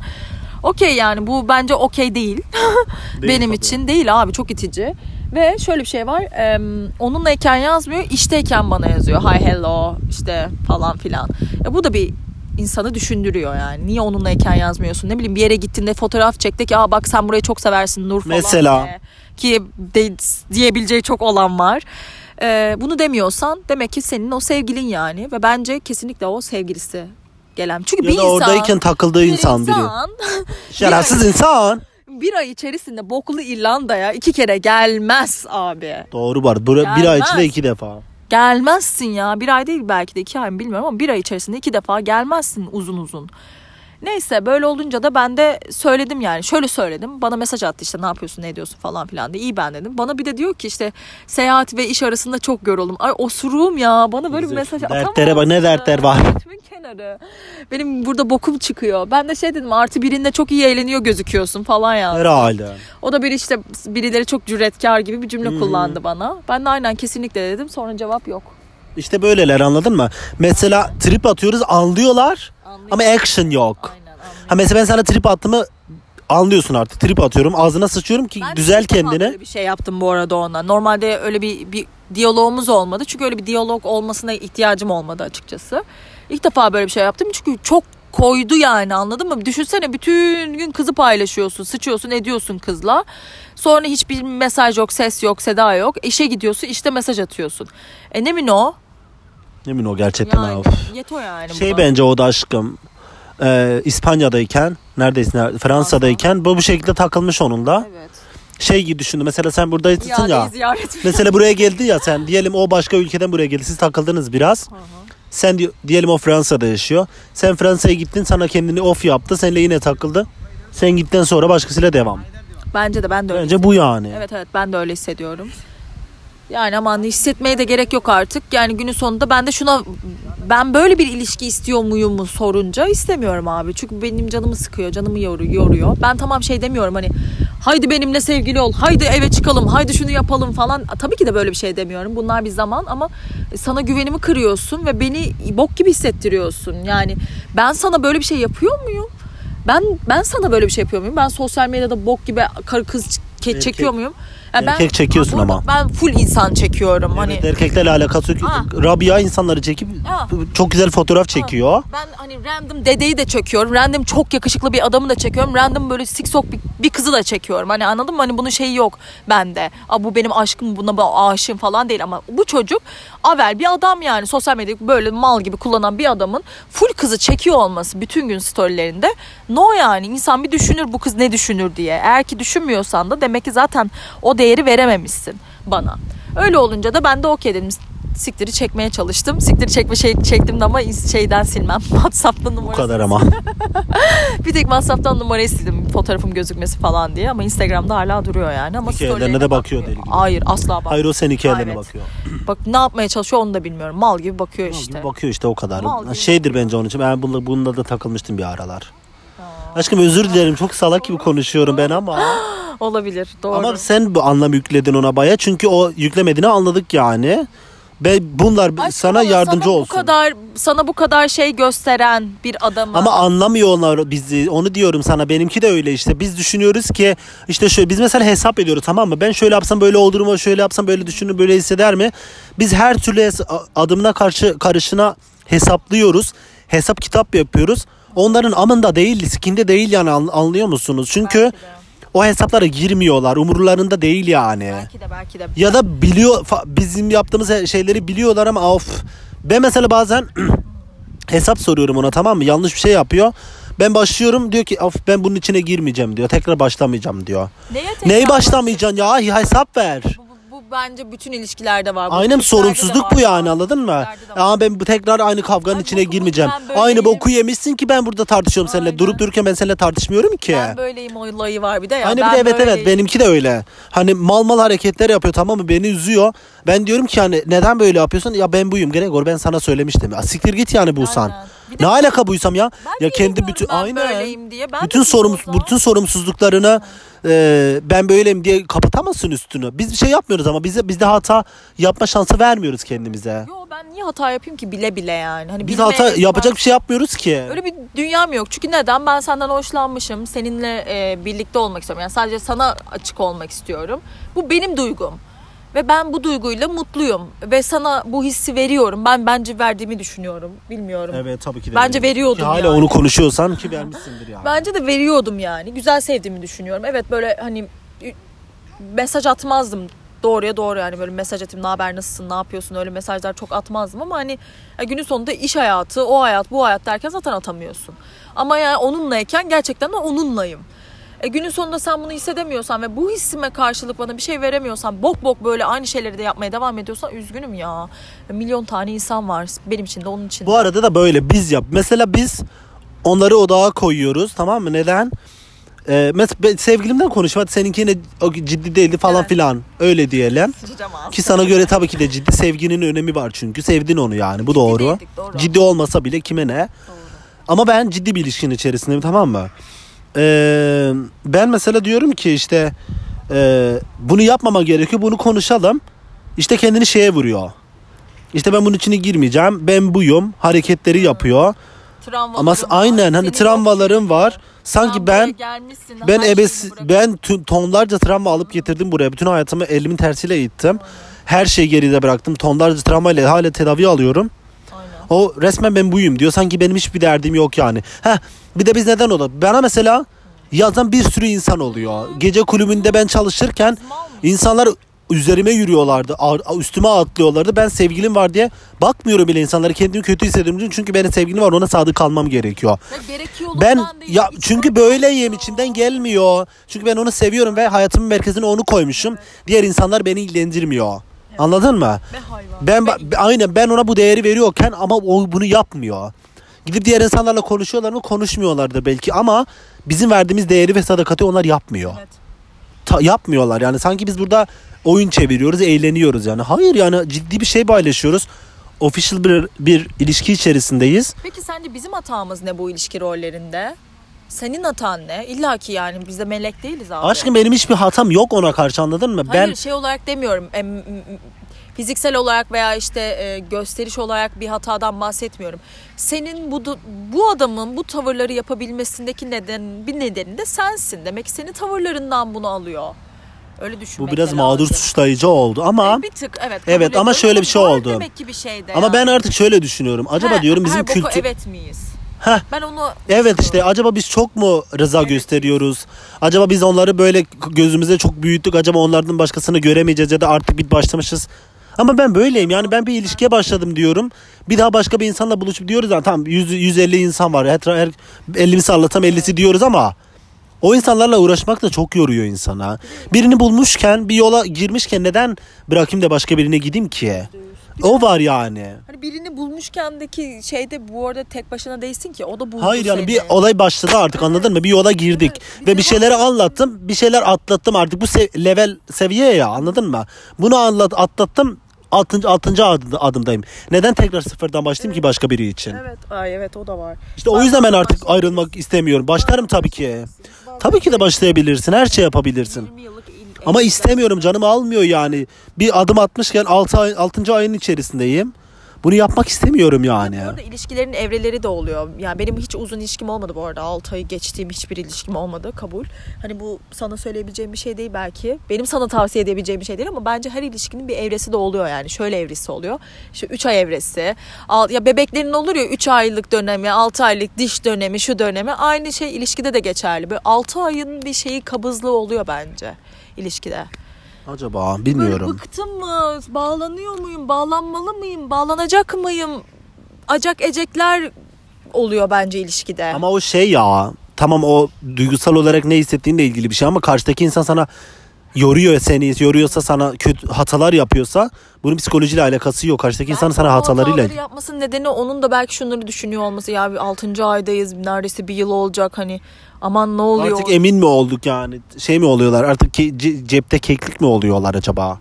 Okey yani bu bence okey değil. [LAUGHS] Benim tabii. için değil abi çok itici. Ve şöyle bir şey var. E, onunlayken yazmıyor, işteyken bana yazıyor. Hi hello işte falan filan. E, bu da bir insanı düşündürüyor yani. Niye onunlayken yazmıyorsun? Ne bileyim bir yere gittiğinde fotoğraf çek de ki Aa, bak sen burayı çok seversin Nur falan. Mesela. de. Ki de, diyebileceği çok olan var. E, bunu demiyorsan demek ki senin o sevgilin yani. Ve bence kesinlikle o sevgilisi gelen. Çünkü Ya bir insan... oradayken takıldığı bir insan biri. insan [LAUGHS] Şerefsiz insan. [LAUGHS] bir ay içerisinde boklu İrlanda'ya iki kere gelmez abi. Doğru var. Bir, bir ay içinde iki defa. Gelmezsin ya. Bir ay değil belki de iki ay mı bilmiyorum ama bir ay içerisinde iki defa gelmezsin uzun uzun. Neyse böyle olunca da ben de söyledim yani şöyle söyledim bana mesaj attı işte ne yapıyorsun ne ediyorsun falan filan diye iyi ben dedim. Bana bir de diyor ki işte seyahat ve iş arasında çok yoruldum. Ay osuruğum ya bana böyle bir mesaj Dertlere bak ne dertler var. Götümün kenarı. Benim burada bokum çıkıyor. Ben de şey dedim artı birinde çok iyi eğleniyor gözüküyorsun falan ya. Herhalde. O da bir işte birileri çok cüretkar gibi bir cümle Hmm. kullandı bana. Ben de aynen kesinlikle dedim. Sonra cevap yok. İşte böyleler anladın mı? Mesela trip atıyoruz anlıyorlar Anlıyor. ama action yok. Aynen anlıyorum. Ha mesela ben sana trip attığımı anlıyorsun artık. Trip atıyorum ağzına sıçıyorum ki Ben düzel kendini. bir şey yaptım bu arada ona. Normalde öyle bir, bir diyalogumuz olmadı. Çünkü öyle bir diyalog olmasına ihtiyacım olmadı açıkçası. İlk defa böyle bir şey yaptım. Çünkü çok koydu yani anladın mı? Düşünsene bütün gün kızı paylaşıyorsun, sıçıyorsun, ediyorsun kızla. Sonra hiçbir mesaj yok, ses yok, seda yok. İşe gidiyorsun, işte mesaj atıyorsun. E ne mi o? Emin o gerçekten Yani abi. yeto yani Şey buna. bence o da aşkım. Ee, İspanya'dayken neredeyse nerede- Fransa'dayken bu bu şekilde takılmış onunla. Evet. Şey gibi düşündü. Mesela sen buradaysın İadeyi ya. ziyaret Mesela buraya geldi ya sen diyelim o başka ülkeden buraya geldi. Siz takıldınız biraz. Sen di- diyelim o Fransa'da yaşıyor. Sen Fransa'ya gittin sana kendini off yaptı. Seninle yine takıldı. Sen gittikten sonra başkasıyla devam. Bence de ben de öyle Bence bu yani. Evet evet ben de öyle hissediyorum. Yani aman hissetmeye de gerek yok artık. Yani günün sonunda ben de şuna ben böyle bir ilişki istiyor muyum mu sorunca istemiyorum abi. Çünkü benim canımı sıkıyor, canımı yoruyor. Ben tamam şey demiyorum hani haydi benimle sevgili ol, haydi eve çıkalım, haydi şunu yapalım falan. Tabii ki de böyle bir şey demiyorum. Bunlar bir zaman ama sana güvenimi kırıyorsun ve beni bok gibi hissettiriyorsun. Yani ben sana böyle bir şey yapıyor muyum? Ben ben sana böyle bir şey yapıyor muyum? Ben sosyal medyada bok gibi karı kız çekiyor muyum? Ben- Erkek çekiyorsun ama. Ben full insan çekiyorum. hani Evet, erkeklerle alakası yok. Ha. Rabia insanları çekip Ha. çok güzel fotoğraf çekiyor. Ben hani random dedeyi de çekiyorum. Random çok yakışıklı bir adamı da çekiyorum. Random böyle siksok bir, bir kızı da çekiyorum. Hani anladın mı? Hani bunun şeyi yok bende. Aa, bu benim aşkım buna aşığım falan değil ama bu çocuk avel bir adam yani sosyal medyayı böyle mal gibi kullanan bir adamın full kızı çekiyor olması bütün gün storylerinde no yani insan bir düşünür bu kız ne düşünür diye. Eğer ki düşünmüyorsan da demek ki zaten o değeri verememişsin bana. Öyle olunca da ben de okey dedim siktiri çekmeye çalıştım. Siktiri çekme şey çektim de ama şeyden silmem. [LAUGHS] WhatsApp'tan Bu numara. kadar ama. [LAUGHS] Bir tek WhatsApp'tan numarayı sildim fotoğrafım gözükmesi falan diye ama Instagram'da hala duruyor yani ama Hikayelerine de bakıyor bakmıyor. deli gibi. Hayır asla bak. Hayır o senin hikayelerine Evet. bakıyor. [CLEARS THROAT] Bak ne yapmaya çalışıyor onu da bilmiyorum. Mal gibi bakıyor Mal işte. gibi bakıyor işte o kadar. Mal gibi Şeydir bence onun için. Ben bunda, bunda da takılmıştım bir aralar. Aşkım özür dilerim. Çok salak gibi konuşuyorum ben ama. [GASPS] Olabilir doğru. ama sen bu anlam yükledin ona baya. Çünkü o yüklemediğini anladık yani. Ve bunlar Aşkım sana yardımcı sana olsun. Bu kadar sana bu kadar şey gösteren bir adamı. Ama anlamıyorlar bizi. Onu diyorum sana. Benimki de öyle işte. Biz düşünüyoruz ki işte şöyle biz mesela hesap ediyoruz tamam mı? Ben şöyle yapsam böyle olur mu? Şöyle yapsam böyle düşünür böyle hisseder mi? Biz her türlü adımına karşı karışına hesaplıyoruz. Hesap kitap yapıyoruz. Onların amında değil, skinde değil yani an- anlıyor musunuz? Çünkü Belki de. O hesaplara girmiyorlar. Umurlarında değil yani. belki de belki de. Ya da biliyor bizim yaptığımız şeyleri biliyorlar ama of. Ben mesela bazen [CLEARS THROAT] hesap soruyorum ona tamam mı? Yanlış bir şey yapıyor. Ben başlıyorum diyor ki of ben bunun içine girmeyeceğim diyor. Tekrar başlamayacağım diyor. Neye tekrar Neyi başlamayacaksın ya? Hesap ver. Bu bence bütün ilişkilerde var. Bu Aynen sorumsuzluk bu yani anladın mı? Ama ben bu tekrar aynı kavganın Ben içine bokumu- girmeyeceğim. ben böyleyim. Aynı boku yemişsin ki ben burada tartışıyorum seninle. Aynen. Durup dururken ben seninle tartışmıyorum ki. Ben böyleyim olayı var bir de ya. Hani bir ben de evet evet böyleyim. benimki de öyle. Hani mal mal hareketler yapıyor tamam mı beni üzüyor. Ben diyorum ki hani neden böyle yapıyorsun? Ya ben buyum Gregor ben sana söylemiştim. Ya siktir git yani Buğsan. Aynen. Bir de Ne alaka buysam ya? Ben ya kendi bütün ben aynen. böyleyim diye. Ben bütün de sorum bilmiyorum. bütün sorumsuzluklarını e, ben böyleyim diye kapatamazsın üstünü. Biz bir şey yapmıyoruz ama bize bizde hata yapma şansı vermiyoruz kendimize. Yo ben niye hata yapayım ki bile bile yani. Hani Biz hata yapacak bir şey yapmıyoruz ki. Öyle bir dünyam yok. Çünkü neden? Ben senden hoşlanmışım. Seninle e, birlikte olmak istiyorum. Yani sadece sana açık olmak istiyorum. Bu benim duygum. Ve ben bu duyguyla mutluyum. Ve sana bu hissi veriyorum. Ben bence verdiğimi düşünüyorum. Bilmiyorum. Evet tabii ki de. Bence veriyordum Ki hala yani. onu konuşuyorsan ki vermişsindir yani. Bence de veriyordum yani. Güzel sevdiğimi düşünüyorum. Evet böyle hani mesaj atmazdım. Doğruya doğru yani böyle mesaj atayım ne haber nasılsın ne yapıyorsun öyle mesajlar çok atmazdım ama hani günün sonunda iş hayatı o hayat bu hayat derken zaten atamıyorsun. Ama yani onunlayken gerçekten de onunlayım. E günün sonunda sen bunu hissedemiyorsan ve bu hissime karşılık bana bir şey veremiyorsan bok bok böyle aynı şeyleri de yapmaya devam ediyorsan üzgünüm ya. Milyon tane insan var benim için de onun için de. Bu arada da böyle biz yap. Mesela biz onları odağa koyuyoruz tamam mı? Neden? Ee, mesela sevgilimden. Hadi seninki yine o ciddi değildi falan Evet. filan. Öyle diyelim. Ki sana göre tabii ki de ciddi sevginin önemi var çünkü. Sevdin onu yani. Bu doğru. değildik, doğru. Ciddi olmasa bile kime ne? Doğru. Ama ben ciddi bir ilişkinin içerisindeyim tamam mı? Ee, ben mesela diyorum ki işte e, bunu yapmama gerekiyor. Bunu konuşalım. İşte kendini şeye vuruyor. İşte ben bunun içine girmeyeceğim. Ben buyum. Hareketleri yapıyor. Travmalarım Ama var. aynen hani Senin travmalarım yok. var. Sanki ben ben ebes ben tüm- tonlarca travma alıp getirdim buraya. Bütün hayatımı elimin tersiyle ittim. Her şeyi geride bıraktım. Tonlarca travmayla hala tedavi alıyorum. Aynen. O resmen ben buyum diyor. Sanki benim hiçbir derdim yok yani. Heh, bir de biz neden o da? Bana mesela yazan bir sürü insan oluyor. Gece kulübünde ben çalışırken insanlar üzerime yürüyorlardı. Üstüme atlıyorlardı. Ben sevgilim var diye bakmıyorum bile insanlara. Kendimi kötü hissediyorum. Çünkü benim sevgilim var. Ona sadık kalmam gerekiyor. Ben değil, ya çünkü böyleyim içimden gelmiyor. Çünkü ben onu seviyorum ve hayatımın merkezine onu koymuşum. Diğer insanlar beni ilgilendirmiyor. Anladın mı? Ben Be- ba- aynen ben ona bu değeri veriyorken ama o bunu yapmıyor. Gidip diğer insanlarla konuşuyorlar mı? Konuşmuyorlardı belki ama bizim verdiğimiz değeri ve sadakati onlar yapmıyor. Evet. Ta- yapmıyorlar yani sanki biz burada oyun çeviriyoruz, eğleniyoruz yani. Hayır yani ciddi bir şey paylaşıyoruz. Official bir, bir ilişki içerisindeyiz. Peki sence bizim hatamız ne bu ilişki rollerinde? Senin hatan ne? İlla ki yani biz de melek değiliz abi. Aşkım benim hiçbir hatam yok ona karşı anladın mı? Hayır ben şey olarak demiyorum. Fiziksel olarak veya işte e, gösteriş olarak bir hatadan bahsetmiyorum. Senin bu bu adamın bu tavırları yapabilmesindeki neden bir nedeni de sensin. Demek ki senin tavırlarından bunu alıyor. Öyle düşünmek Bu biraz mağdur lazım. suçlayıcı oldu ama Bir tık evet. Evet, ama şöyle bir şey oldu. Demek ki bir şey de ama ya. ben artık şöyle düşünüyorum. Acaba He, diyorum bizim kültür evet miyiz? Heh. Ben onu Evet işte acaba biz çok mu rıza Evet. gösteriyoruz? Acaba biz onları böyle gözümüzde çok büyüttük. Acaba onlardan başkasını göremeyeceğiz ya da artık bir başlamışız. Ama ben böyleyim yani ben bir ilişkiye başladım diyorum. Bir daha başka bir insanla buluşup diyoruz ya tamam 100, 150 insan var. Her, her 50'si anlatam 50'si diyoruz ama o insanlarla uğraşmak da çok yoruyor insana. Birini bulmuşken bir yola girmişken neden bırakayım da başka birine gideyim ki? O var yani. Hani birini bulmuşkendeki şeyde bu arada tek başına değilsin ki o da buldu Hayır yani seni. bir olay başladı artık anladın mı? Bir yola girdik Evet, ve bir şeyleri anlattım, bir şeyler atlattım artık bu sev- level seviye ya anladın mı? Bunu anlat atlattım. 6. 6. adımdayım. Neden tekrar sıfırdan başlayayım ki başka biri için? Evet, ay evet o da var. İşte o yüzden ben artık ayrılmak istemiyorum. Başlarım tabii ki. Tabii ki de başlayabilirsin. Her şey yapabilirsin. 20 yıllık il- Ama istemiyorum canım almıyor yani. Bir adım atmışken 6 ay, 6. ayın içerisindeyim. Bunu yapmak istemiyorum yani. Bu arada ilişkilerin evreleri de oluyor. Yani benim hiç uzun ilişkim olmadı bu arada. 6 ayı geçtiğim hiçbir ilişkim olmadı. Kabul. Hani bu sana söyleyebileceğim bir şey değil belki. Benim sana tavsiye edebileceğim bir şey değil ama bence her ilişkinin bir evresi de oluyor yani. Şöyle evresi oluyor. İşte 3 ay evresi. Ya bebeklerin olur ya 3 aylık dönemi, 6 aylık diş dönemi, şu dönemi. Aynı şey ilişkide de geçerli. Böyle 6 ayın bir şeyi kabızlığı oluyor bence ilişkide. Acaba Böyle bilmiyorum. bıktım mı? Bağlanıyor muyum? Bağlanmalı mıyım? Bağlanacak mıyım? Acak ecekler oluyor bence ilişkide. Ama o şey ya tamam o duygusal olarak ne hissettiğinle ilgili bir şey ama karşıdaki insan sana yoruyor seni yoruyorsa sana kötü hatalar yapıyorsa bunun psikolojiyle alakası yok. Karşıdaki insan sana hatalarıyla hataları yapmasının nedeni onun da belki şunları düşünüyor olması. Ya bir 6. aydayız neredeyse bir yıl olacak hani aman ne oluyor? Artık emin mi olduk yani? Şey mi oluyorlar? Artık ke- ce- cepte keklik mi oluyorlar acaba?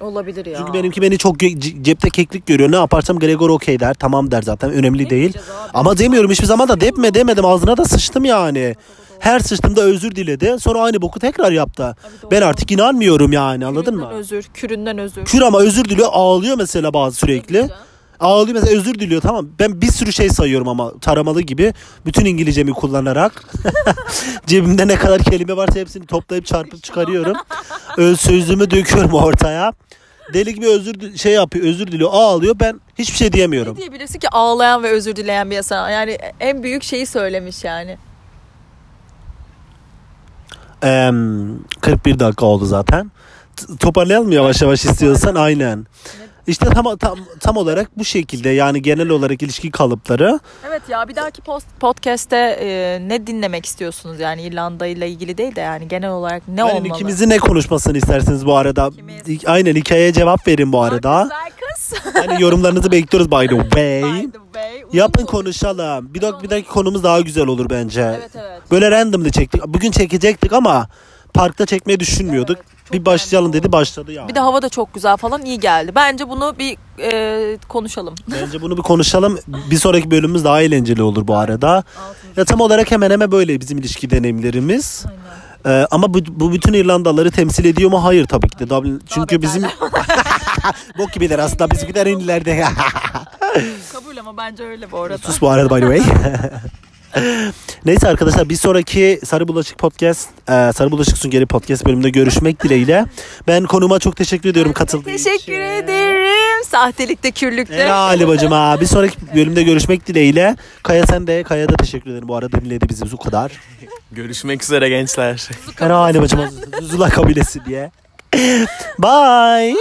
Olabilir ya. Çünkü benimki beni çok cepte keklik görüyor. Ne yaparsam Gregor okey der. Tamam der zaten. Önemli Ne değil. Ama demiyorum hiçbir zaman da depme demedim. Ağzına da sıçtım yani. Her sıçtığımda özür diledi. Sonra aynı boku tekrar yaptı. Abi. Ben artık inanmıyorum yani anladın Küründen mı? özür, küründen özür. Kür ama özür diliyor ağlıyor mesela bazı sürekli. Ağlıyor mesela özür diliyor tamam. Ben bir sürü şey sayıyorum ama taramalı gibi. Bütün İngilizcemi kullanarak. [LAUGHS] Cebimde ne kadar kelime varsa hepsini toplayıp çarpıp çıkarıyorum. Öz sözümü döküyorum ortaya. Deli gibi özür şey yapıyor, özür diliyor, ağlıyor. Ben hiçbir şey diyemiyorum. Ne diyebilirsin ki ağlayan ve özür dileyen bir insan. Yani en büyük şeyi söylemiş yani. Eee, 41 dakika oldu zaten. T- toparlayalım yavaş yavaş istiyorsan aynen. İşte tam, tam tam olarak bu şekilde yani genel olarak ilişki kalıpları. Evet ya bir dahaki post, podcast'te e, ne dinlemek istiyorsunuz yani İrlanda ile ilgili değil de yani genel olarak ne Aynen olmalı? ikimizin ne konuşmasını istersiniz bu arada? İkimiz. İ- Aynen hikayeye cevap verin bu arada. Güzel kız. Hani yorumlarınızı bekliyoruz by the way. By the way. Uzun Yapın konuşalım. Bir dahaki, bir dahaki konumuz daha güzel olur bence. Evet evet. Böyle randomly çektik. Bugün çekecektik ama parkta çekmeyi düşünmüyorduk. Evet, çok bir başlayalım random dedi başladı yani. Bir de hava da çok güzel falan iyi geldi. Bence bunu bir e, konuşalım. Bence bunu bir konuşalım. Bir sonraki bölümümüz daha eğlenceli olur bu arada. Ya tam olarak hemen hemen böyle bizim ilişki deneyimlerimiz. Aynen. Ee, ama bu, bu bütün İrlandalıları temsil ediyor mu? Hayır tabii ki de. Dublin- çünkü bizim [LAUGHS] bok gibiler aslında bizimkiler ünlülerde. [LAUGHS] Kabul ama bence öyle bu arada. Sus bu arada by the way. [LAUGHS] Neyse arkadaşlar bir sonraki Sarı Bulaşık Podcast, e, Sarı Bulaşık Süngeri Podcast bölümünde görüşmek dileğiyle. Ben konuma çok teşekkür ediyorum katıldığı için. Teşekkür ederim. Sahtelikte, kürlükte. Helal bacım ha. Bir sonraki bölümde görüşmek dileğiyle. Kaya sen de Kaya da teşekkür ederim bu arada dinledi bizi bu kadar. Görüşmek üzere gençler. Helal bacım Zula kabilesi diye. Bye.